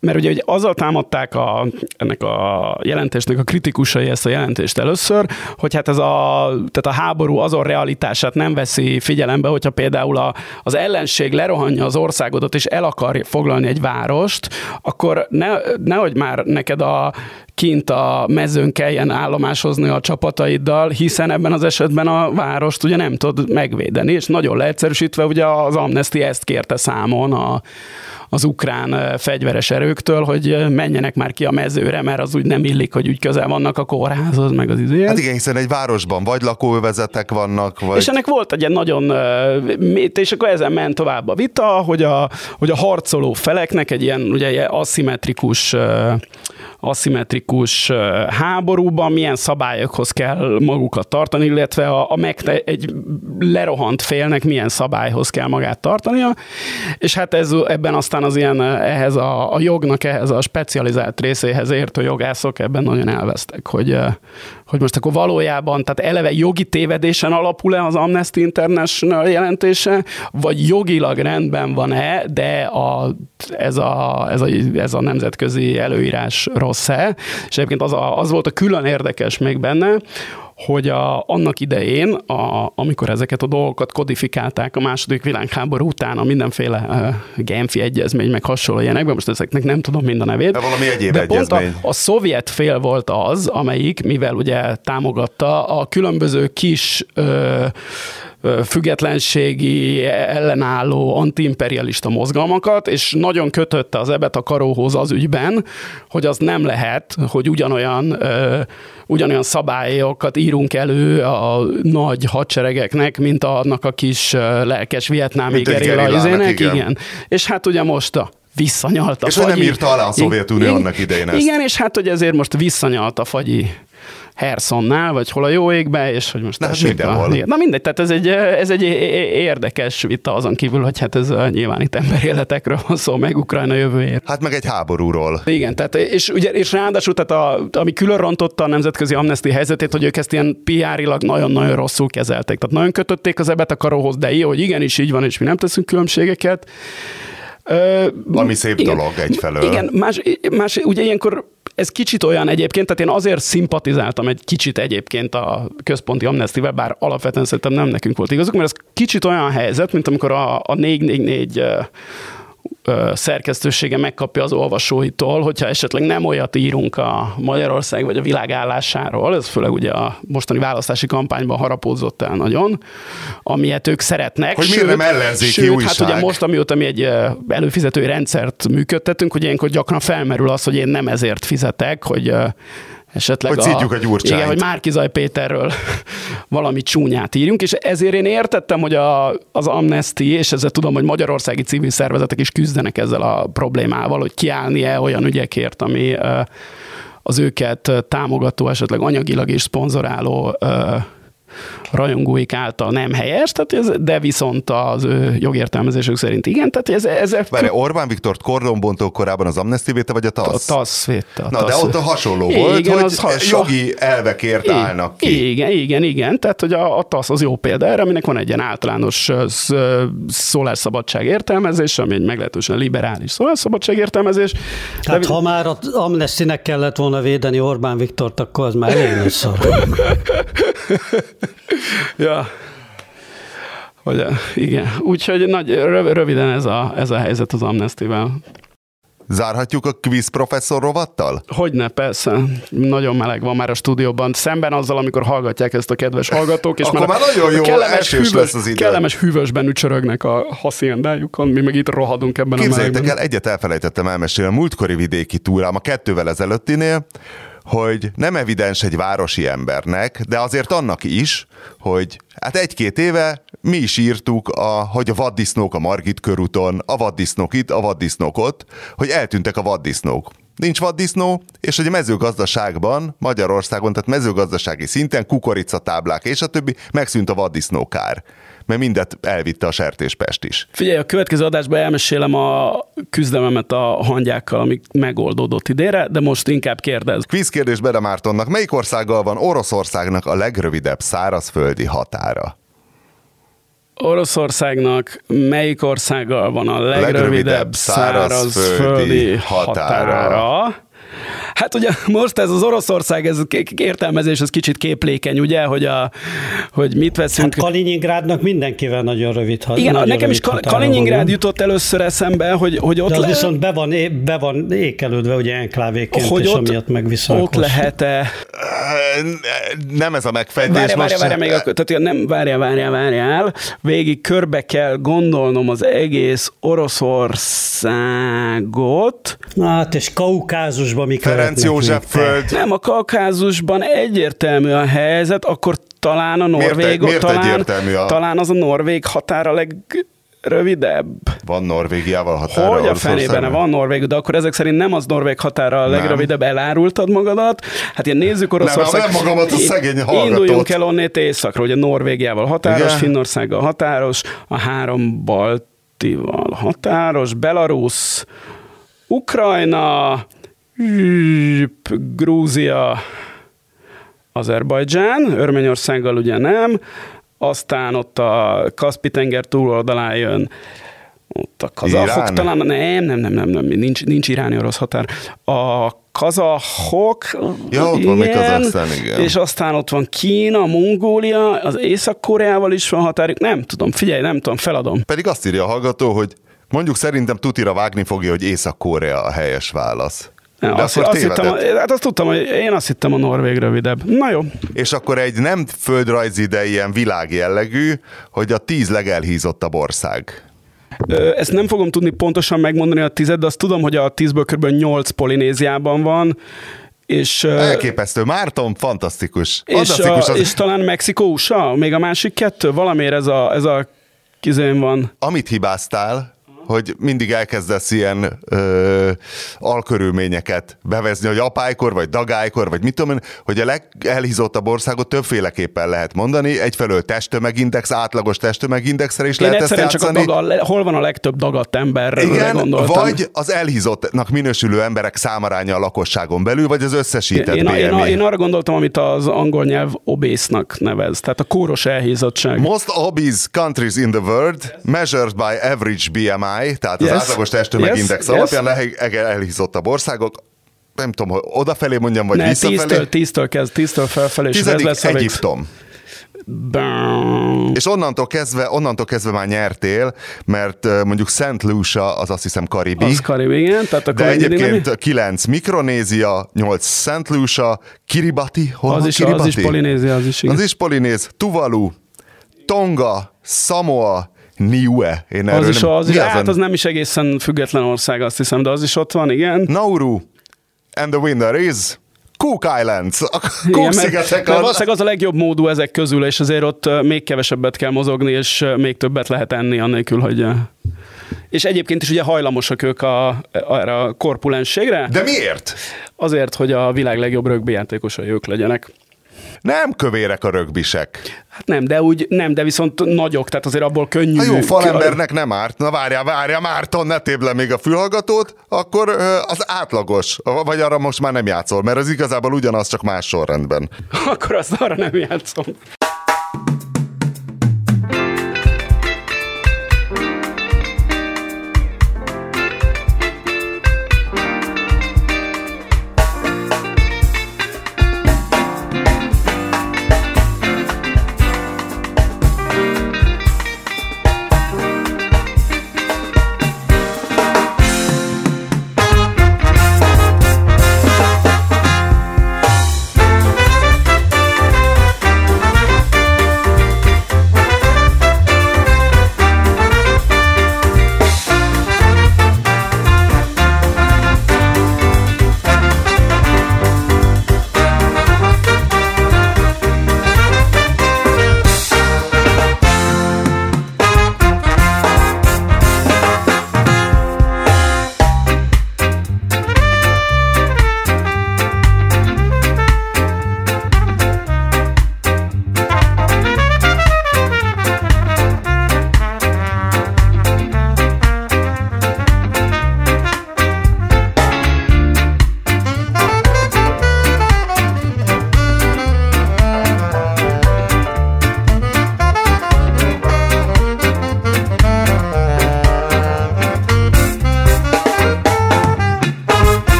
mert ugye, ugye azzal támadták a, ennek a jelentésnek a kritikusai ezt a jelentést először, hogy hát ez a, tehát a háború azon realitását nem veszi figyelembe, hogyha például a, az ellenség lerohanja az országodat és el akar foglalni egy várost, akkor ne, nehogy már neked a kint a mezőn kelljen állomáshozni a csapataiddal, hiszen ebben az esetben a várost ugye nem tud megvédeni, és nagyon leegyszerűsítve ugye az Amnesty ezt kérte számon a, az ukrán fegyveres erőktől, hogy menjenek már ki a mezőre, mert az úgy nem illik, hogy úgy közel vannak a kórházhoz, meg az izé. Hát igen, hiszen egy városban vagy lakóövezetek vannak, vagy... És ennek volt egy ilyen nagyon, és akkor ezen ment tovább a vita, hogy a, hogy a harcoló feleknek egy ilyen ugye aszimmetrikus aszimmetrikus háborúban milyen szabályokhoz kell magukat tartani, illetve a, a meg, egy lerohant félnek milyen szabályhoz kell magát tartania, és hát ez, ebben aztán az ilyen ehhez a, a jognak, ehhez a specializált részéhez értő jogászok ebben nagyon elvesztek, hogy, hogy most akkor valójában, tehát eleve jogi tévedésen alapul-e az Amnesty International jelentése, vagy jogilag rendben van-e, de a, ez, a, ez, a, ez a nemzetközi előírás rossz rossz-e. És egyébként az, a, az volt a külön érdekes még benne, hogy a, annak idején, a, amikor ezeket a dolgokat kodifikálták a második világháború után, a mindenféle uh, Genfi egyezmény, meg hasonló ilyenekben, most ezeknek nem tudom mind a nevét. De valami egyéb de egyezmény. Pont a, a szovjet fél volt az, amelyik, mivel ugye támogatta a különböző kis uh, függetlenségi, ellenálló, antiimperialista mozgalmakat, és nagyon kötötte az ebet a karóhoz az ügyben, hogy az nem lehet, hogy ugyanolyan, ugyanolyan szabályokat írunk elő a nagy hadseregeknek, mint annak a kis lelkes vietnámi gerilla igen. igen. És hát ugye most a visszanyalt a És fagyi. nem írta alá a Szovjetunió annak idején ezt. Igen, és hát hogy ezért most visszanyalt a fagyi Hersonnál, vagy hol a jó égbe, és hogy most... Na, hát mindenhol. A, na mindegy, tehát ez egy, ez egy érdekes vita azon kívül, hogy hát ez nyilván itt emberéletekről van szó, meg Ukrajna jövőjét. Hát meg egy háborúról. Igen, tehát és, ugye, és ráadásul, tehát a, ami külön rontotta a nemzetközi amnesti helyzetét, hogy ők ezt ilyen PR-ilag nagyon-nagyon rosszul kezelték. Tehát nagyon kötötték az ebet a karóhoz, de jó, hogy igenis így van, és mi nem teszünk különbségeket. Ami szép igen, dolog egyfelől. Igen, más, más ugye ilyenkor ez kicsit olyan egyébként, tehát én azért szimpatizáltam egy kicsit egyébként a központi amnestivel, bár alapvetően szerintem nem nekünk volt igazuk, mert ez kicsit olyan helyzet, mint amikor a, a 444 szerkesztősége megkapja az olvasóitól, hogyha esetleg nem olyat írunk a Magyarország vagy a világ állásáról, ez főleg ugye a mostani választási kampányban harapódzott el nagyon, amilyet ők szeretnek. Hogy miért nem ellenzéki sőt, újság? hát ugye most, amióta mi egy előfizetői rendszert működtetünk, hogy ilyenkor gyakran felmerül az, hogy én nem ezért fizetek, hogy esetleg hogy a, a gyurcsányt. Igen, hogy Márkizaj Péterről valami csúnyát írjunk, és ezért én értettem, hogy a, az Amnesty, és ezzel tudom, hogy magyarországi civil szervezetek is küzdenek ezzel a problémával, hogy kiállni-e olyan ügyekért, ami az őket támogató, esetleg anyagilag is szponzoráló rajongóik által nem helyes, tehát ez, de viszont az ő jogértelmezésük szerint igen. Tehát ez, ez Várj, Orbán Viktor kordonbontó korábban az Amnesty véte, vagy a TASZ? A TASZ véte. Na, de ott a hasonló volt, igen, hogy az has... jogi elvekért igen, állnak ki. Igen, igen, igen. Tehát, hogy a, a TASZ az jó példa erre, aminek van egy ilyen általános szólásszabadság értelmezés, ami egy meglehetősen liberális szólásszabadság értelmezés. Hát de... ha már az Amnesty-nek kellett volna védeni Orbán Viktort, akkor az már elég szar. ja. Hogy, igen. Úgyhogy nagy, röviden ez a, ez a helyzet az amnestivel. Zárhatjuk a quiz professzor rovattal? Hogyne, persze. Nagyon meleg van már a stúdióban. Szemben azzal, amikor hallgatják ezt a kedves hallgatók, és Akkor már, már nagyon jó kellemes, hűvös, lesz az idő. kellemes hűvösben ücsörögnek a hasziendájukon, mi meg itt rohadunk ebben Képzeljétek a melegben. el, egyet elfelejtettem elmesélni a múltkori vidéki túrám a kettővel ezelőttinél, hogy nem evidens egy városi embernek, de azért annak is, hogy hát egy-két éve mi is írtuk, a, hogy a vaddisznók a Margit körúton, a vaddisznók itt, a vaddisznók ott, hogy eltűntek a vaddisznók. Nincs vaddisznó, és hogy a mezőgazdaságban, Magyarországon, tehát mezőgazdasági szinten, kukoricatáblák és a többi, megszűnt a vaddisznókár mert mindet elvitte a sertéspest is. Figyelj, a következő adásban elmesélem a küzdelmemet a hangyákkal, amik megoldódott idére, de most inkább kérdez. Kvíz kérdés Bede Mártonnak, melyik országgal van Oroszországnak a legrövidebb szárazföldi határa? Oroszországnak melyik országgal van a legrövidebb, legrövidebb szárazföldi, szárazföldi határa? határa? Hát ugye most ez az Oroszország, ez értelmezés, ez kicsit képlékeny, ugye, hogy, a, hogy mit veszünk. Hát Kaliningrádnak mindenkivel nagyon rövid határa. Igen, nagyon nekem is Kaliningrád jutott először eszembe, hogy, hogy ott De az le... viszont be van, be van ékelődve, ugye enklávéként, hogy és ott, amiatt meg Ott lehet-e... Nem ez a megfejtés. Várja, várja, várja, még akkor, tehát nem, várja, várja, várjál. Végig körbe kell gondolnom az egész Oroszországot. Na hát, és Kaukázusban mi Ferenc József föld. Nem, a Kaukázusban egyértelmű a helyzet, akkor talán a Norvég, miért, miért talán, a... talán az a Norvég határa leg rövidebb. Van Norvégiával határa? Hogy a fenében van Norvég, de akkor ezek szerint nem az Norvég határa a legrövidebb, elárultad magadat. Hát ilyen nézzük Oroszország. Nem, nem magamat a szegény hallgatót. Induljunk el onnét északra, ugye Norvégiával határos, Igen. Finnországgal határos, a három baltival határos, Belarus, Ukrajna, Grúzia, Azerbajdzsán, Örményországgal ugye nem, aztán ott a Kaspi-tenger túloldalán jön ott a kazahok talán, nem, nem, nem, nem, nem, nincs, nincs iráni orosz határ. A kazahok. Ja, ott van még Kazaksztán, igen. És aztán ott van Kína, Mongólia, az Észak-Koreával is van határjuk. Nem tudom, figyelj, nem tudom, feladom. Pedig azt írja a hallgató, hogy mondjuk szerintem tutira vágni fogja, hogy Észak-Korea a helyes válasz. Ja, De azt, akkor azt hittem, hát azt tudtam, hogy én azt hittem a Norvég rövidebb. Na jó. És akkor egy nem földrajzi, de ilyen világjellegű, hogy a tíz legelhízottabb ország. Ezt nem fogom tudni pontosan megmondani a tized, de azt tudom, hogy a tízből kb. 8 Polinéziában van, és, Elképesztő. Márton, fantasztikus. és, Fantasztikus. a, Az, és talán Mexikó, USA, még a másik kettő, valamiért ez a, ez a kizén van. Amit hibáztál, hogy mindig elkezdesz ilyen ö, alkörülményeket bevezni, hogy apálykor, vagy dagálykor, vagy mit tudom én, hogy a legelhízottabb országot többféleképpen lehet mondani. Egyfelől testtömegindex, átlagos testtömegindexre is Én lehet ezt csak a daga, hol van a legtöbb dagadt emberre Igen, gondoltam. vagy az elhízottnak minősülő emberek számaránya a lakosságon belül, vagy az összesített én, BMI. én, én arra gondoltam, amit az angol nyelv obésznak nevez, tehát a kóros elhízottság. Most obese countries in the world, measured by average BMI, tehát az Yes. átlagos testtömegindex Yes. alapján leg- elhízottabb országok, nem tudom, hogy odafelé mondjam, vagy ne, visszafelé. tíztől, tíztől kezd, tíztől felfelé, és ez lesz a Egyiptom. Bám. És onnantól kezdve, onnantól kezdve már nyertél, mert mondjuk Szent Lucia az azt hiszem karibi. Az Karib, igen. Tehát akkor de egyébként 9 Mikronézia, 8 Szent Lucia, Kiribati, hol az is, Kiribati? az is Polinézia, az is, igen. Az is Polinéz, Tuvalu, Tonga, Samoa, Niue. Én az is, nem, az, is, az hát az nem is egészen független ország, azt hiszem, de az is ott van, igen. Nauru, and the winner is Cook Islands. A Igen, Cook mert, szigetek mert a... valószínűleg az a legjobb módú ezek közül, és azért ott még kevesebbet kell mozogni, és még többet lehet enni, annélkül, hogy... És egyébként is ugye hajlamosak ők a, erre a korpulensségre, De miért? azért, hogy a világ legjobb rögbi játékosai ők legyenek. Nem kövérek a rögbisek. Hát nem, de úgy nem, de viszont nagyok, tehát azért abból könnyű. A jó falembernek nem árt. Na várjál, várjál, Márton, ne tébb le még a fülhallgatót, akkor az átlagos. Vagy arra most már nem játszol, mert az igazából ugyanaz, csak más sorrendben. Akkor azt arra nem játszom.